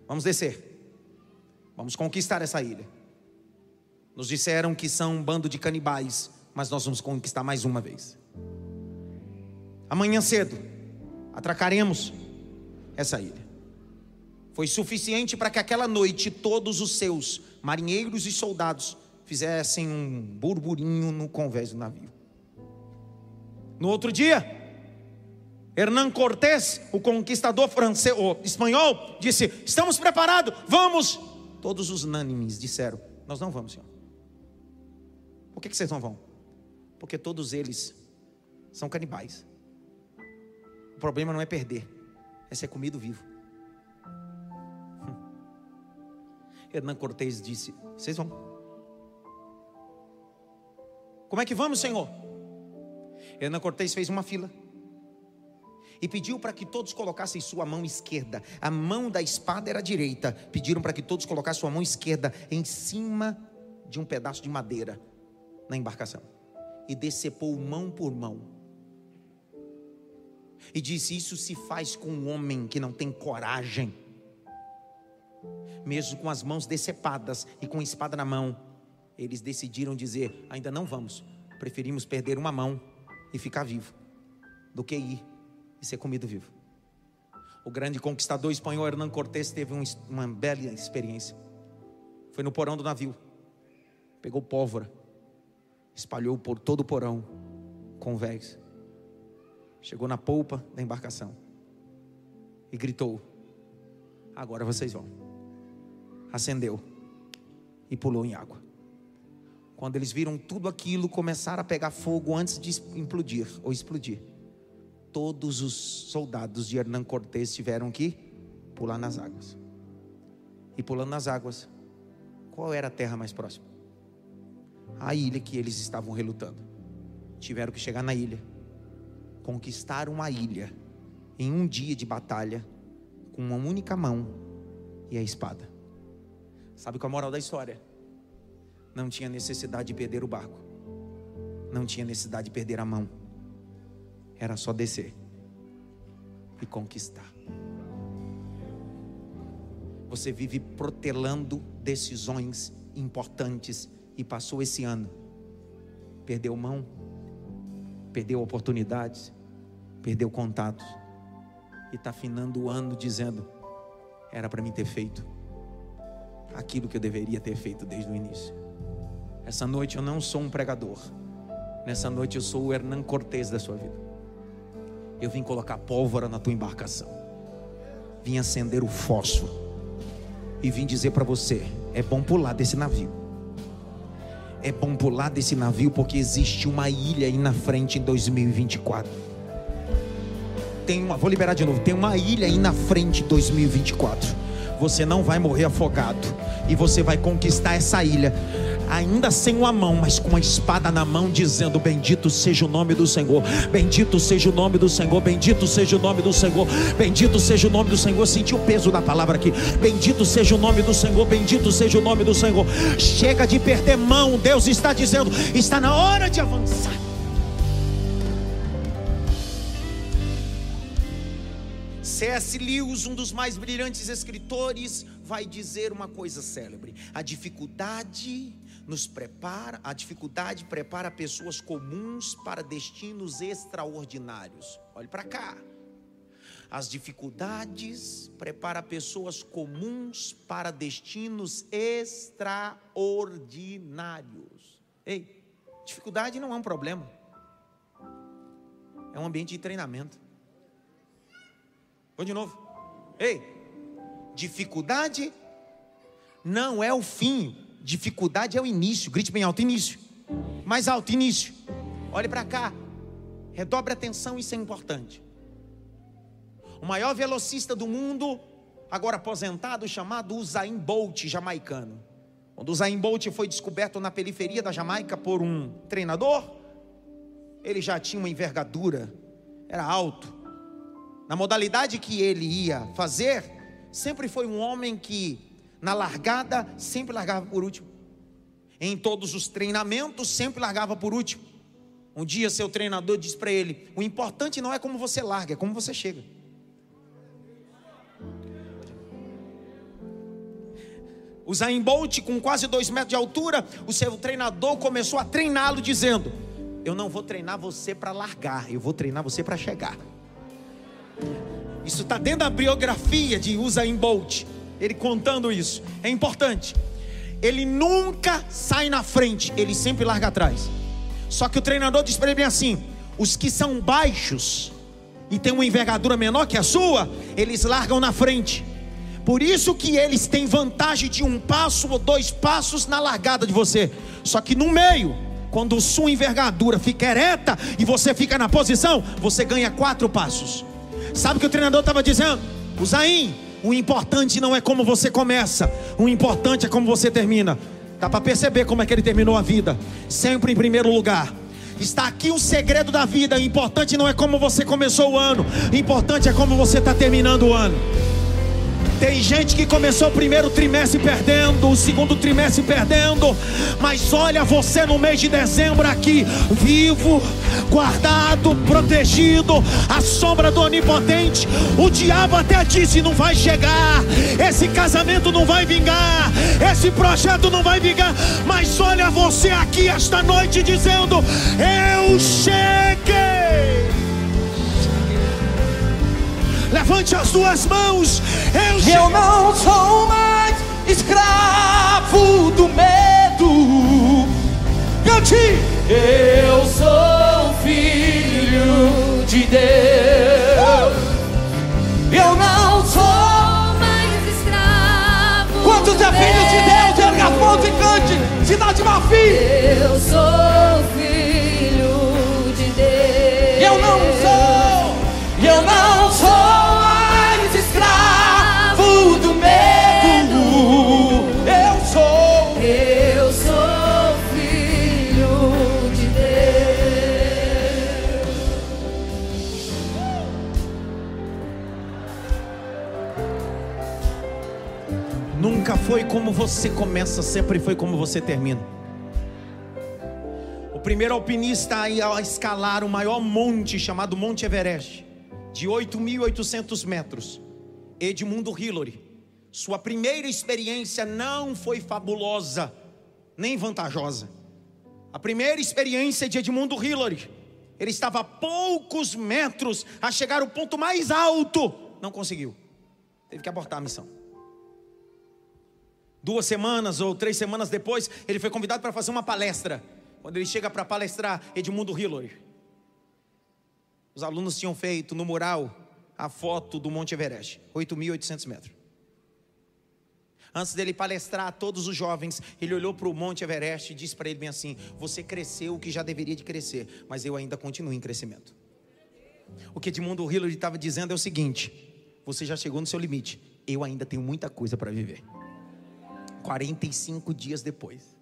Vamos descer. Vamos conquistar essa ilha. Nos disseram que são um bando de canibais, mas nós vamos conquistar mais uma vez. Amanhã cedo, atracaremos essa ilha. Foi suficiente para que aquela noite todos os seus marinheiros e soldados fizessem um burburinho no convés do navio. No outro dia, Hernán Cortés, o conquistador francês, o espanhol, disse: Estamos preparados, vamos Todos os unânimes disseram: Nós não vamos, Senhor. Por que, que vocês não vão? Porque todos eles são canibais. O problema não é perder, é ser comido vivo. Hernan Cortez disse: Vocês vão. Como é que vamos, Senhor? Hernan Cortez fez uma fila e pediu para que todos colocassem sua mão esquerda. A mão da espada era direita. Pediram para que todos colocassem sua mão esquerda em cima de um pedaço de madeira na embarcação. E decepou mão por mão. E disse: Isso se faz com um homem que não tem coragem. Mesmo com as mãos decepadas e com a espada na mão, eles decidiram dizer: Ainda não vamos. Preferimos perder uma mão e ficar vivo do que ir e ser comido vivo. O grande conquistador espanhol Hernán Cortés teve um, uma bela experiência. Foi no porão do navio, pegou pólvora, espalhou por todo o porão com véis. Chegou na polpa da embarcação e gritou: Agora vocês vão. Acendeu e pulou em água. Quando eles viram tudo aquilo começar a pegar fogo antes de implodir ou explodir, todos os soldados de Hernán Cortés tiveram que pular nas águas. E pulando nas águas, qual era a terra mais próxima? A ilha que eles estavam relutando. Tiveram que chegar na ilha, conquistar uma ilha em um dia de batalha com uma única mão e a espada. Sabe qual é a moral da história? Não tinha necessidade de perder o barco. Não tinha necessidade de perder a mão era só descer e conquistar. Você vive protelando decisões importantes e passou esse ano. Perdeu mão, perdeu oportunidades, perdeu contatos e está finando o ano dizendo: era para mim ter feito aquilo que eu deveria ter feito desde o início. Essa noite eu não sou um pregador, Nessa noite eu sou o Hernan Cortez da sua vida. Eu vim colocar pólvora na tua embarcação. Vim acender o fósforo. E vim dizer para você: é bom pular desse navio. É bom pular desse navio porque existe uma ilha aí na frente em 2024. Tem uma, vou liberar de novo. Tem uma ilha aí na frente em 2024. Você não vai morrer afogado e você vai conquistar essa ilha ainda sem uma mão, mas com a espada na mão, dizendo: Bendito seja o nome do Senhor, bendito seja o nome do Senhor, bendito seja o nome do Senhor, bendito seja o nome do Senhor. Senti o peso da palavra aqui. Bendito seja o nome do Senhor, bendito seja o nome do Senhor. Chega de perder mão, Deus está dizendo: está na hora de avançar. C.S. Lewis, um dos mais brilhantes escritores, vai dizer uma coisa célebre: a dificuldade nos prepara, a dificuldade prepara pessoas comuns para destinos extraordinários. Olhe para cá. As dificuldades prepara pessoas comuns para destinos extraordinários. Ei, dificuldade não é um problema. É um ambiente de treinamento. Vou de novo. Ei, dificuldade não é o fim Dificuldade é o início. Grite bem alto: início. Mais alto: início. Olhe para cá. Redobre a atenção, isso é importante. O maior velocista do mundo, agora aposentado, chamado Usain Bolt, jamaicano. Quando Usain Bolt foi descoberto na periferia da Jamaica por um treinador, ele já tinha uma envergadura, era alto. Na modalidade que ele ia fazer, sempre foi um homem que na largada, sempre largava por último. Em todos os treinamentos, sempre largava por último. Um dia, seu treinador disse para ele: O importante não é como você larga, é como você chega. O Zayn Bolt, com quase dois metros de altura, o seu treinador começou a treiná-lo, dizendo: Eu não vou treinar você para largar, eu vou treinar você para chegar. Isso está dentro da biografia de Usain Bolt ele contando isso. É importante. Ele nunca sai na frente, ele sempre larga atrás. Só que o treinador diz para ele bem assim: os que são baixos e têm uma envergadura menor que a sua, eles largam na frente. Por isso que eles têm vantagem de um passo ou dois passos na largada de você. Só que no meio, quando sua envergadura fica ereta e você fica na posição, você ganha quatro passos. Sabe o que o treinador estava dizendo? O Zain, o importante não é como você começa, o importante é como você termina. Dá para perceber como é que ele terminou a vida, sempre em primeiro lugar. Está aqui o segredo da vida. O importante não é como você começou o ano, o importante é como você está terminando o ano. Tem gente que começou o primeiro trimestre perdendo, o segundo trimestre perdendo, mas olha você no mês de dezembro aqui, vivo, guardado, protegido, a sombra do onipotente. O diabo até disse: não vai chegar, esse casamento não vai vingar, esse projeto não vai vingar, mas olha você aqui esta noite dizendo: Eu cheguei. Levante as duas mãos. Eu, eu não sou mais escravo do medo. Cante. Eu sou filho de Deus. Eu não sou mais escravo. Quantos é filho de Deus? Erga as mãos e cante. Cidade Mafi. Eu sou filho de Deus. Eu não foi como você começa, sempre foi como você termina. O primeiro alpinista a escalar o maior monte chamado Monte Everest, de 8.800 metros, Edmundo Hillary. Sua primeira experiência não foi fabulosa, nem vantajosa. A primeira experiência de Edmundo Hillary, ele estava a poucos metros a chegar ao ponto mais alto, não conseguiu, teve que abortar a missão. Duas semanas ou três semanas depois, ele foi convidado para fazer uma palestra. Quando ele chega para palestrar, Edmundo Hillary. Os alunos tinham feito no mural a foto do Monte Everest, 8.800 metros. Antes dele palestrar a todos os jovens, ele olhou para o Monte Everest e disse para ele bem assim: Você cresceu o que já deveria de crescer, mas eu ainda continuo em crescimento. O que Edmundo Hillary estava dizendo é o seguinte: Você já chegou no seu limite, eu ainda tenho muita coisa para viver. 45 dias depois,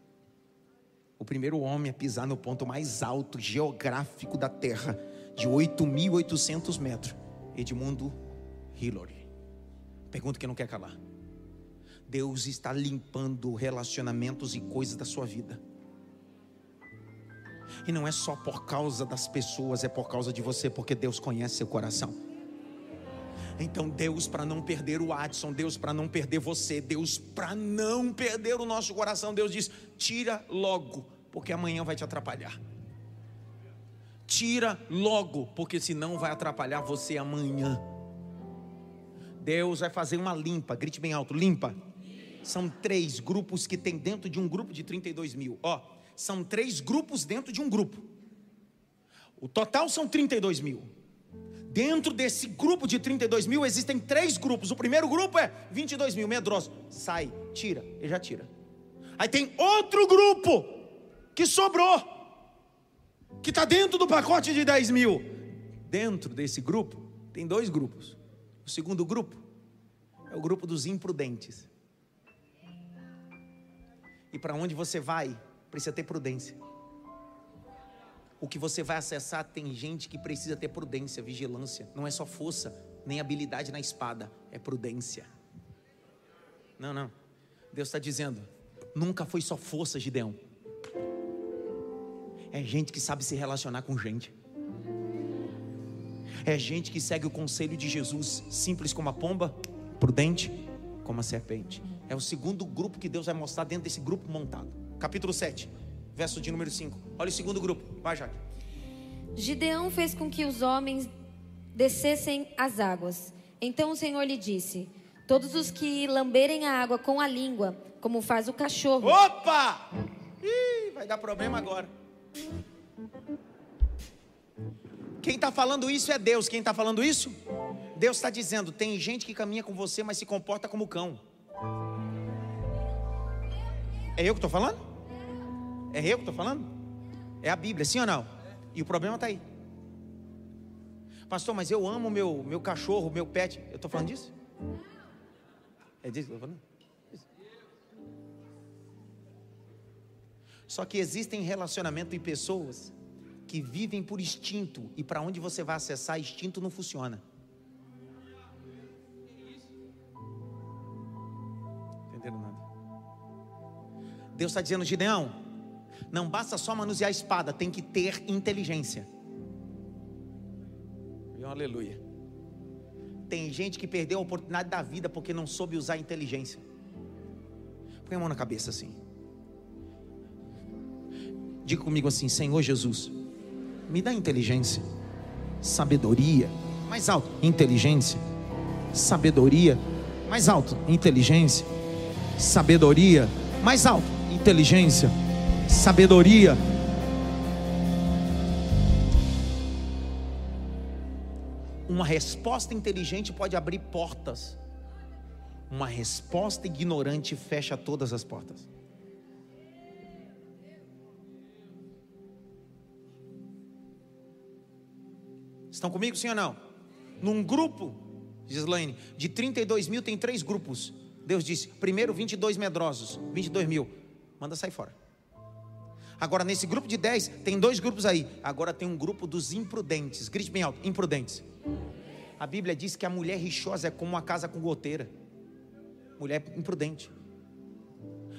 o primeiro homem a pisar no ponto mais alto geográfico da Terra, de 8.800 metros, Edmundo Hillary. Pergunta que não quer calar. Deus está limpando relacionamentos e coisas da sua vida. E não é só por causa das pessoas, é por causa de você, porque Deus conhece seu coração. Então, Deus, para não perder o Adson, Deus, para não perder você, Deus, para não perder o nosso coração, Deus diz: tira logo, porque amanhã vai te atrapalhar. Tira logo, porque senão vai atrapalhar você amanhã. Deus vai fazer uma limpa, grite bem alto: limpa. São três grupos que tem dentro de um grupo de 32 mil. Ó, são três grupos dentro de um grupo. O total são 32 mil. Dentro desse grupo de 32 mil existem três grupos. O primeiro grupo é 22 mil, medroso. Sai, tira, ele já tira. Aí tem outro grupo que sobrou, que está dentro do pacote de 10 mil. Dentro desse grupo tem dois grupos. O segundo grupo é o grupo dos imprudentes. E para onde você vai, precisa ter prudência. O que você vai acessar tem gente que precisa ter prudência, vigilância. Não é só força, nem habilidade na espada, é prudência. Não, não. Deus está dizendo: nunca foi só força, Gideão. É gente que sabe se relacionar com gente. É gente que segue o conselho de Jesus, simples como a pomba, prudente como a serpente. É o segundo grupo que Deus vai mostrar dentro desse grupo montado. Capítulo 7, verso de número 5. Olha o segundo grupo. Vai, Jaque. Gideão fez com que os homens descessem as águas. Então o Senhor lhe disse: Todos os que lamberem a água com a língua, como faz o cachorro. Opa! Ih, vai dar problema agora. Quem está falando isso é Deus. Quem está falando isso? Deus está dizendo: tem gente que caminha com você, mas se comporta como cão. É eu que estou falando? É eu que estou falando? É a Bíblia, sim ou não? E o problema está aí. Pastor, mas eu amo meu, meu cachorro, meu pet. Eu estou falando disso? É disso que eu estou falando? Só que existem relacionamento e pessoas que vivem por instinto e para onde você vai acessar instinto não funciona. Entenderam nada? Deus está dizendo, Gideão, não basta só manusear a espada, tem que ter inteligência. E aleluia. Tem gente que perdeu a oportunidade da vida porque não soube usar a inteligência. Põe a mão na cabeça assim. Diga comigo assim: Senhor Jesus, me dá inteligência, sabedoria, mais alto, inteligência, sabedoria, mais alto, inteligência, sabedoria, mais alto, inteligência, sabedoria. Uma resposta inteligente pode abrir portas. Uma resposta ignorante fecha todas as portas. Estão comigo, sim ou não? Num grupo, Gislaine, de 32 mil tem três grupos. Deus disse: primeiro 22 medrosos, 22 mil, manda sair fora. Agora, nesse grupo de 10, tem dois grupos aí. Agora tem um grupo dos imprudentes. Grite bem alto: imprudentes. A Bíblia diz que a mulher rixosa é como uma casa com goteira. Mulher imprudente.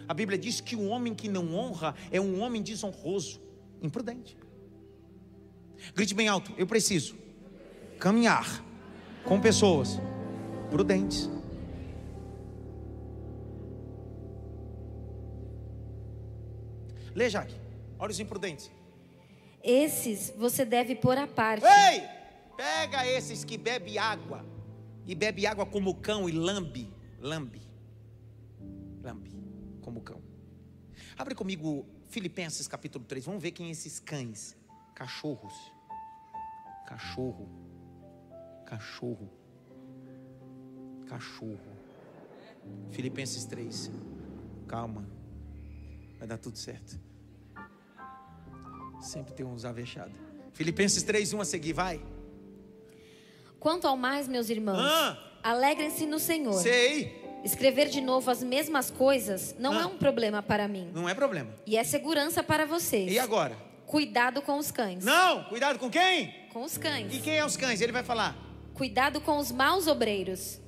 A Bíblia diz que o homem que não honra é um homem desonroso, imprudente. Grite bem alto: eu preciso caminhar com pessoas prudentes. Lê, Jaque. Olha os imprudentes. Esses você deve pôr à parte. Ei! Pega esses que bebe água. E bebe água como cão e lambe. Lambe. Lambe. Como cão. Abre comigo Filipenses capítulo 3. Vamos ver quem é esses cães. Cachorros. Cachorro. Cachorro. Cachorro. Filipenses 3. Calma. Vai dar tudo certo. Sempre tem uns avechados. Filipenses 3, 1 a seguir, vai. Quanto ao mais, meus irmãos, Ah. alegrem-se no Senhor. Sei. Escrever de novo as mesmas coisas não Ah. é um problema para mim. Não é problema. E é segurança para vocês. E agora? Cuidado com os cães. Não, cuidado com quem? Com os cães. E quem é os cães? Ele vai falar. Cuidado com os maus obreiros.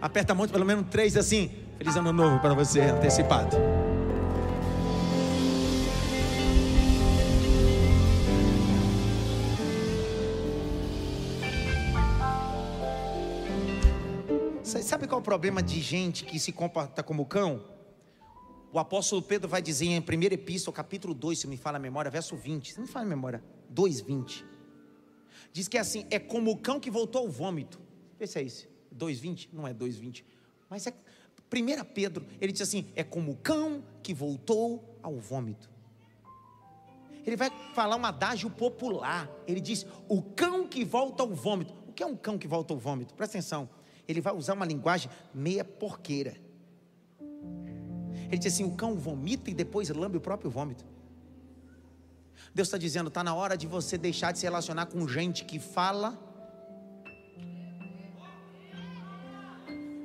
Aperta muito, pelo menos três assim. Feliz ano novo para você, antecipado. Sa- Sabe qual é o problema de gente que se comporta como cão? O apóstolo Pedro vai dizer em 1 Epístola, capítulo 2, se me fala a memória, verso 20. Se me fala a memória, 2, 20. Diz que é assim: é como o cão que voltou ao vômito. Vê se é isso. 2,20? Não é 2,20. Mas é. 1 Pedro, ele diz assim: é como o cão que voltou ao vômito. Ele vai falar um adágio popular. Ele diz: o cão que volta ao vômito. O que é um cão que volta ao vômito? Presta atenção. Ele vai usar uma linguagem meia porqueira. Ele diz assim: o cão vomita e depois lambe o próprio vômito. Deus está dizendo: está na hora de você deixar de se relacionar com gente que fala,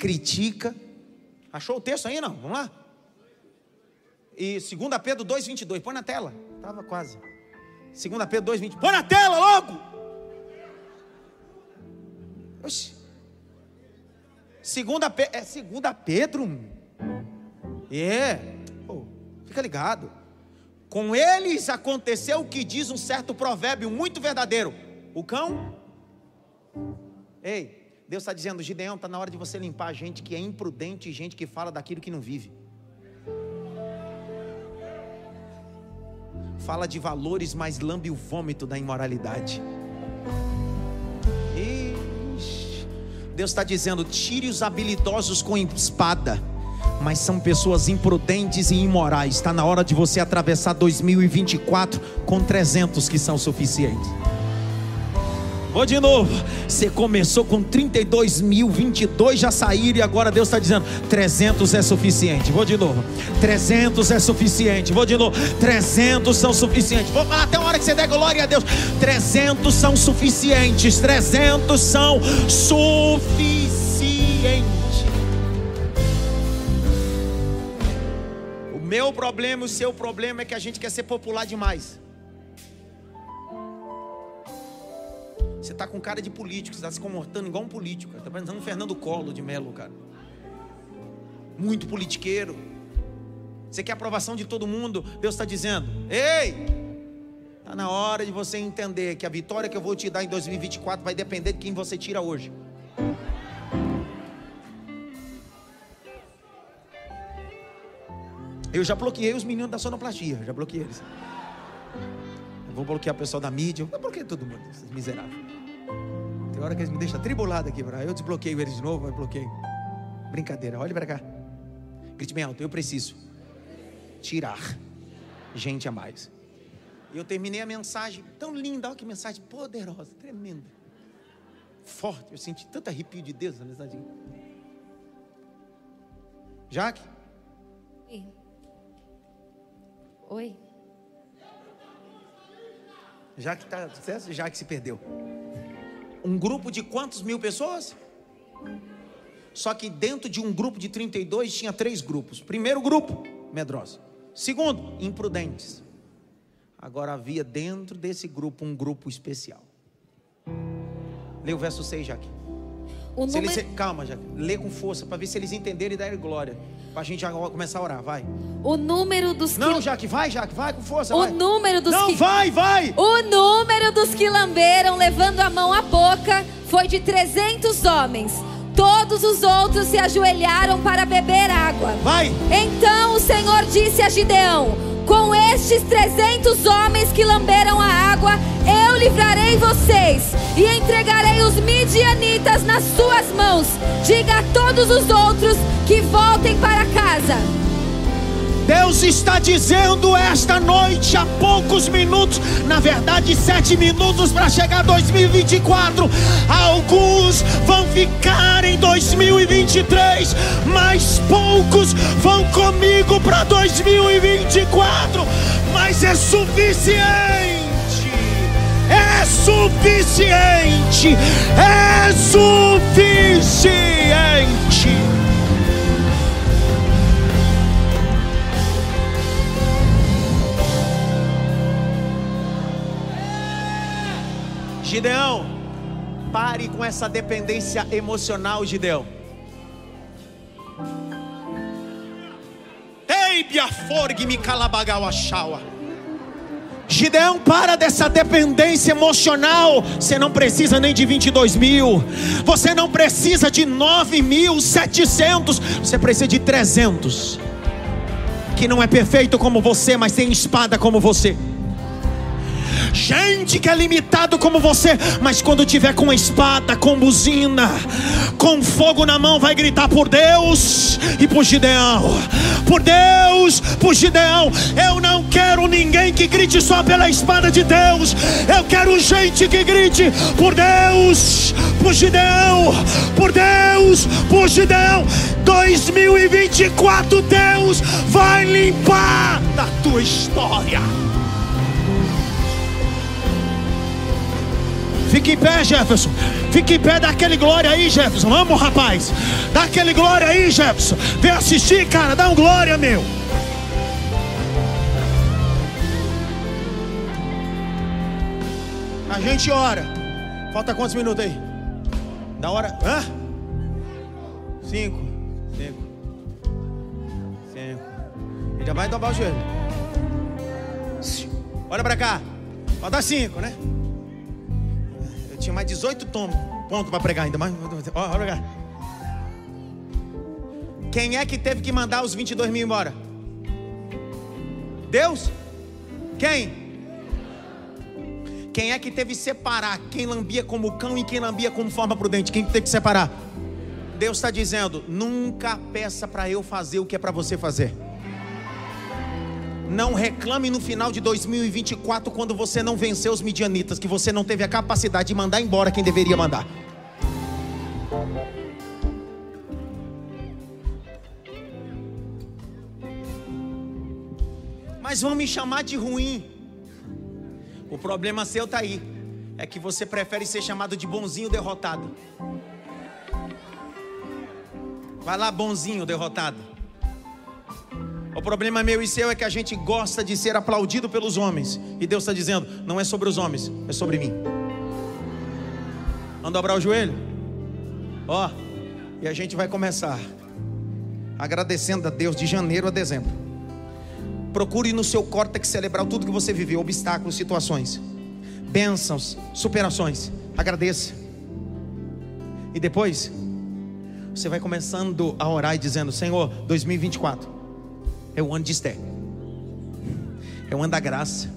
critica. Achou o texto aí? Não? Vamos lá? E 2 Pedro 2,22, põe na tela. Estava quase. 2 Pedro 2,20. Põe na tela logo! Oxi. 2 Pe... é 2 Pedro. É. Pô, fica ligado. Com eles aconteceu o que diz um certo provérbio muito verdadeiro: o cão. Ei, Deus está dizendo, Gideão, está na hora de você limpar gente que é imprudente e gente que fala daquilo que não vive. Fala de valores, mas lambe o vômito da imoralidade. Deus está dizendo: tire os habilidosos com espada mas são pessoas imprudentes e imorais. Está na hora de você atravessar 2024 com 300 que são suficientes. Vou de novo. Você começou com 32 mil, 22 já saíram e agora Deus está dizendo: 300 é suficiente. Vou de novo. 300 é suficiente. Vou de novo. 300 são suficientes. Vou falar até a hora que você der glória a Deus. 300 são suficientes. 300 são suficientes. O meu problema, o seu problema é que a gente quer ser popular demais. Está com cara de político, você está se comportando igual um político. Parecendo um Fernando Collor de Melo, cara. Muito politiqueiro. Você quer aprovação de todo mundo. Deus está dizendo: Ei, está na hora de você entender que a vitória que eu vou te dar em 2024 vai depender de quem você tira hoje. Eu já bloqueei os meninos da sonoplastia, já bloqueei eles. Eu vou bloquear o pessoal da mídia, eu bloqueei todo mundo, esses miseráveis. Tem hora que eles me deixam tribulado aqui, eu desbloqueio eles de novo, mas bloqueio. Brincadeira, olhe para cá. Grite bem alto, eu preciso tirar gente a mais. E eu terminei a mensagem tão linda, olha que mensagem poderosa, tremenda. Forte, eu senti tanto arrepio de Deus na mensagem. Jaque? Oi. Oi. Já que tá sucesso, já que se perdeu. Um grupo de quantos mil pessoas? Só que dentro de um grupo de 32 tinha três grupos. Primeiro grupo, medrosos. Segundo, imprudentes. Agora havia dentro desse grupo um grupo especial. Lê o verso 6, Jaque. O Se número, eles, calma, Jaque. Lê com força para ver se eles entenderem e darem glória. Para a gente já começar a orar, vai. o número dos Não, que Jaque, vai, Jaque, vai com força. o vai. número dos Não, que vai, vai. O número dos que lamberam levando a mão à boca foi de 300 homens. Todos os outros se ajoelharam para beber água. Vai. Então o Senhor disse a Gideão: Com estes 300 homens que lamberam a água, eu livrarei vocês e entregarei os midianitas nas suas mãos. Diga a todos os outros que voltem para casa. Deus está dizendo esta noite, há poucos minutos, na verdade, sete minutos para chegar a 2024. Alguns vão ficar em 2023, mas poucos vão comigo para 2024. Mas é suficiente, é suficiente, é suficiente. Gideão, pare com essa dependência emocional, Gideão. Ei, Biaforg me calabagauachaua. Gideão, para dessa dependência emocional. Você não precisa nem de 22 mil. Você não precisa de 9.700. Você precisa de 300. Que não é perfeito como você, mas tem espada como você gente que é limitado como você, mas quando tiver com espada, com buzina, com fogo na mão, vai gritar por Deus e por Gideão. Por Deus, por Gideão. Eu não quero ninguém que grite só pela espada de Deus. Eu quero gente que grite por Deus, por Gideão, por Deus, por Gideão. 2024, Deus vai limpar a tua história. Fique em pé, Jefferson. Fique em pé, dá aquele glória aí, Jefferson. Vamos, rapaz. Dá aquele glória aí, Jefferson. Vem assistir, cara. Dá um glória, meu. A gente ora. Falta quantos minutos aí? Da hora. Hã? Cinco. Cinco. Cinco. Já vai dobrar o joelho. Olha pra cá. Falta cinco, né? Tinha mais 18 tomos, ponto para pregar ainda mais. Olha. Quem é que teve que mandar os 22 mil embora? Deus? Quem? Quem é que teve que separar quem lambia como cão e quem lambia como forma prudente? Quem teve que separar? Deus está dizendo: nunca peça para eu fazer o que é para você fazer. Não reclame no final de 2024 quando você não venceu os midianitas, que você não teve a capacidade de mandar embora quem deveria mandar. Mas vão me chamar de ruim. O problema seu está aí. É que você prefere ser chamado de bonzinho derrotado. Vai lá, bonzinho derrotado. O problema meu e seu é que a gente gosta de ser aplaudido pelos homens. E Deus está dizendo: não é sobre os homens, é sobre mim. Vamos dobrar o joelho? Ó, e a gente vai começar agradecendo a Deus de janeiro a dezembro. Procure no seu córtex celebrar tudo que você viveu, obstáculos, situações, bênçãos, superações. Agradeça. E depois, você vai começando a orar e dizendo: Senhor, 2024 é o ano de Esther. É o ano da graça,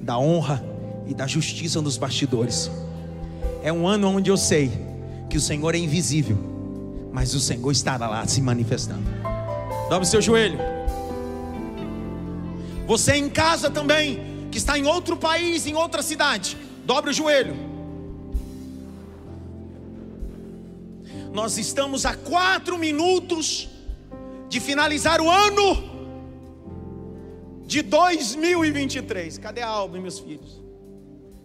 da honra e da justiça nos bastidores. É um ano onde eu sei que o Senhor é invisível, mas o Senhor estará lá se manifestando. Dobre seu joelho. Você em casa também, que está em outro país, em outra cidade, dobre o joelho. Nós estamos a quatro minutos de finalizar o ano de 2023. Cadê a Alba, meus filhos?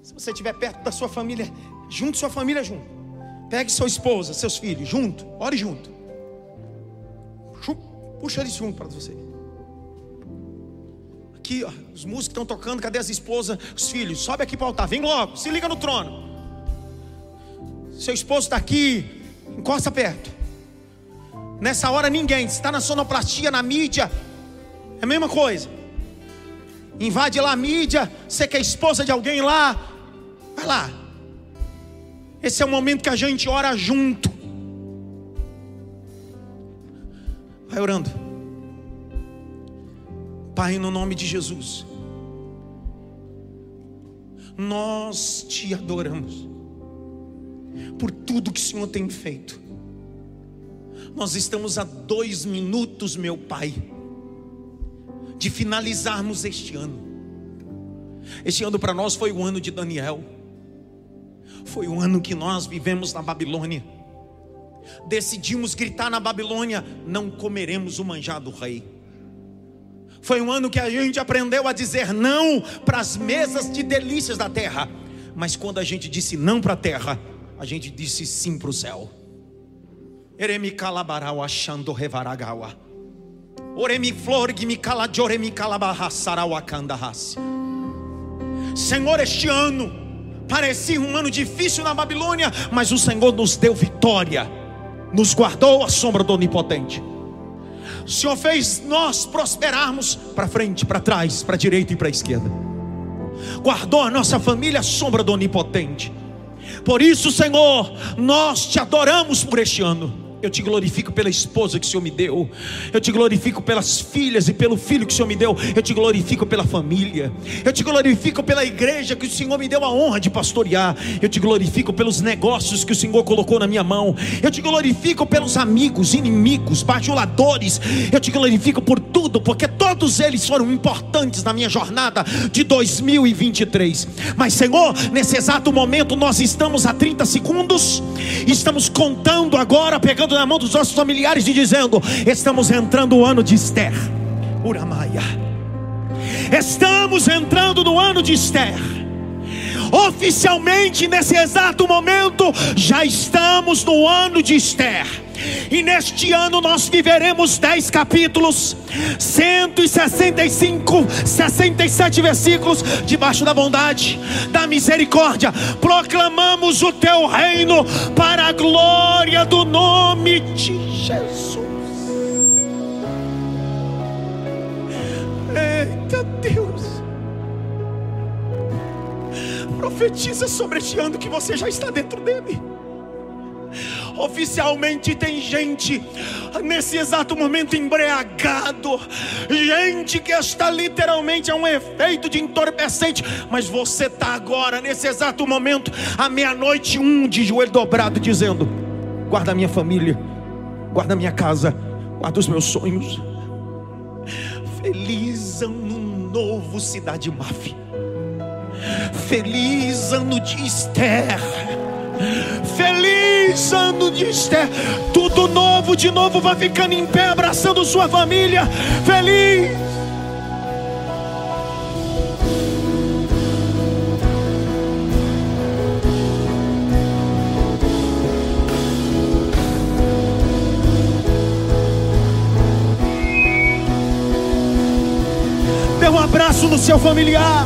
Se você estiver perto da sua família, junte sua família junto. Pegue sua esposa, seus filhos, junto. Ore junto. Puxa eles junto para você. Aqui, ó, os músicos estão tocando. Cadê as esposas, os filhos? Sobe aqui para o altar. Vem logo. Se liga no trono. Seu esposo está aqui. Encosta perto. Nessa hora ninguém. Está na sonoplastia, na mídia. É a mesma coisa invade lá a mídia, você que é esposa de alguém lá, vai lá. Esse é o momento que a gente ora junto. Vai orando. Pai, no nome de Jesus. nós te adoramos por tudo que o Senhor tem feito. Nós estamos a dois minutos, meu Pai, de finalizarmos este ano. Este ano para nós foi o ano de Daniel, foi o ano que nós vivemos na Babilônia. Decidimos gritar na Babilônia: não comeremos o manjado do rei. Foi um ano que a gente aprendeu a dizer não para as mesas de delícias da terra. Mas quando a gente disse não para a terra, a gente disse sim para o céu. Eremi calabarau achando revaragawa. Oremi flor me calajoremi calabarrassarauacandahas. Senhor, este ano parecia um ano difícil na Babilônia, mas o Senhor nos deu vitória, nos guardou a sombra do Onipotente. O Senhor fez nós prosperarmos para frente, para trás, para a direita e para a esquerda. Guardou a nossa família à sombra do Onipotente. Por isso, Senhor, nós te adoramos por este ano. Eu te glorifico pela esposa que o Senhor me deu. Eu te glorifico pelas filhas e pelo filho que o Senhor me deu. Eu te glorifico pela família. Eu te glorifico pela igreja que o Senhor me deu a honra de pastorear. Eu te glorifico pelos negócios que o Senhor colocou na minha mão. Eu te glorifico pelos amigos, inimigos, bajuladores. Eu te glorifico por tudo, porque todos eles foram importantes na minha jornada de 2023. Mas, Senhor, nesse exato momento nós estamos a 30 segundos. Estamos contando agora, pegando na mão dos nossos familiares e dizendo: Estamos entrando no ano de Esther. Uramaia. Estamos entrando no ano de Esther. Oficialmente, nesse exato momento, já estamos no ano de Esther. E neste ano nós viveremos 10 capítulos, 165, 67 versículos debaixo da bondade, da misericórdia. Proclamamos o teu reino para a glória do nome de Jesus. Eita Deus. Profetiza sobre este ano que você já está dentro dele. Oficialmente tem gente nesse exato momento embriagado, gente que está literalmente a um efeito de entorpecente, mas você está agora, nesse exato momento, à meia-noite, um de joelho dobrado, dizendo: Guarda minha família, guarda minha casa, guarda os meus sonhos. Feliz ano novo, cidade máfia. Feliz ano de Esther. Feliz ano de Esther. Tudo novo de novo vai ficando em pé, abraçando sua família. Feliz. Dê um abraço no seu familiar.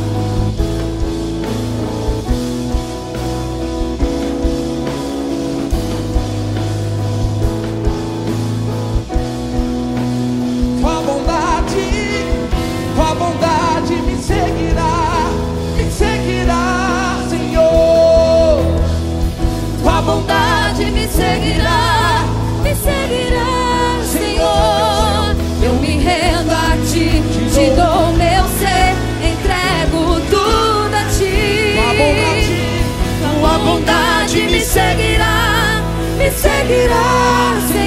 Seguirá, me seguirá, Senhor. Eu me rendo a ti, te dou meu ser, entrego tudo a ti. Tua bondade me seguirá, me seguirá, Senhor.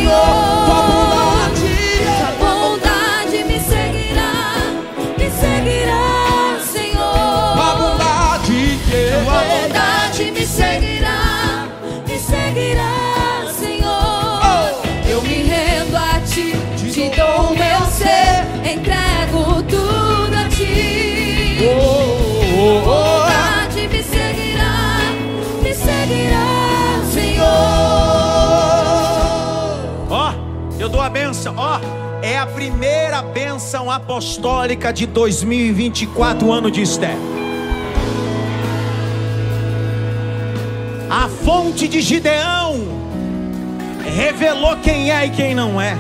Primeira benção apostólica de 2024, ano de Esther. A fonte de Gideão revelou quem é e quem não é.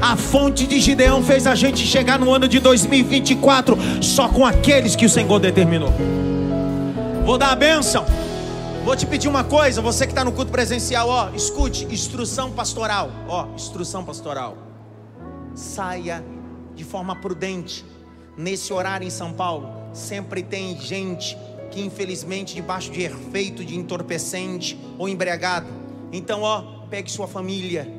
A fonte de Gideão fez a gente chegar no ano de 2024 só com aqueles que o Senhor determinou. Vou dar a benção. Vou te pedir uma coisa, você que está no culto presencial, ó, escute, instrução pastoral, ó, instrução pastoral. Saia de forma prudente. Nesse horário em São Paulo, sempre tem gente aqui, infelizmente, debaixo de efeito de entorpecente ou embriagado. Então, ó, pegue sua família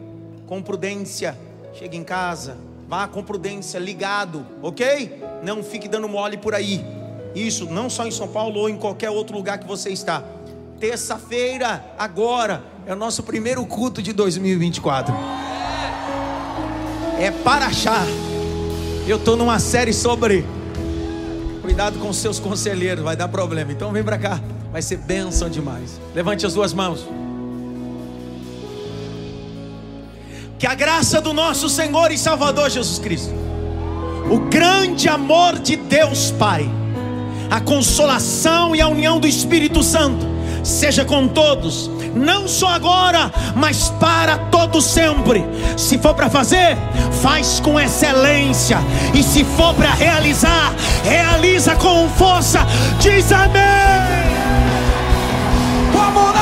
com prudência, chegue em casa, vá com prudência, ligado, ok? Não fique dando mole por aí. Isso, não só em São Paulo ou em qualquer outro lugar que você está. Terça-feira, agora, é o nosso primeiro culto de 2024. É para achar. Eu estou numa série sobre. Cuidado com seus conselheiros, vai dar problema. Então vem para cá, vai ser bênção demais. Levante as duas mãos. Que a graça do nosso Senhor e Salvador Jesus Cristo, o grande amor de Deus Pai, a consolação e a união do Espírito Santo, seja com todos, não só agora, mas para todo sempre. Se for para fazer, faz com excelência, e se for para realizar, realiza com força. Diz amém. Amor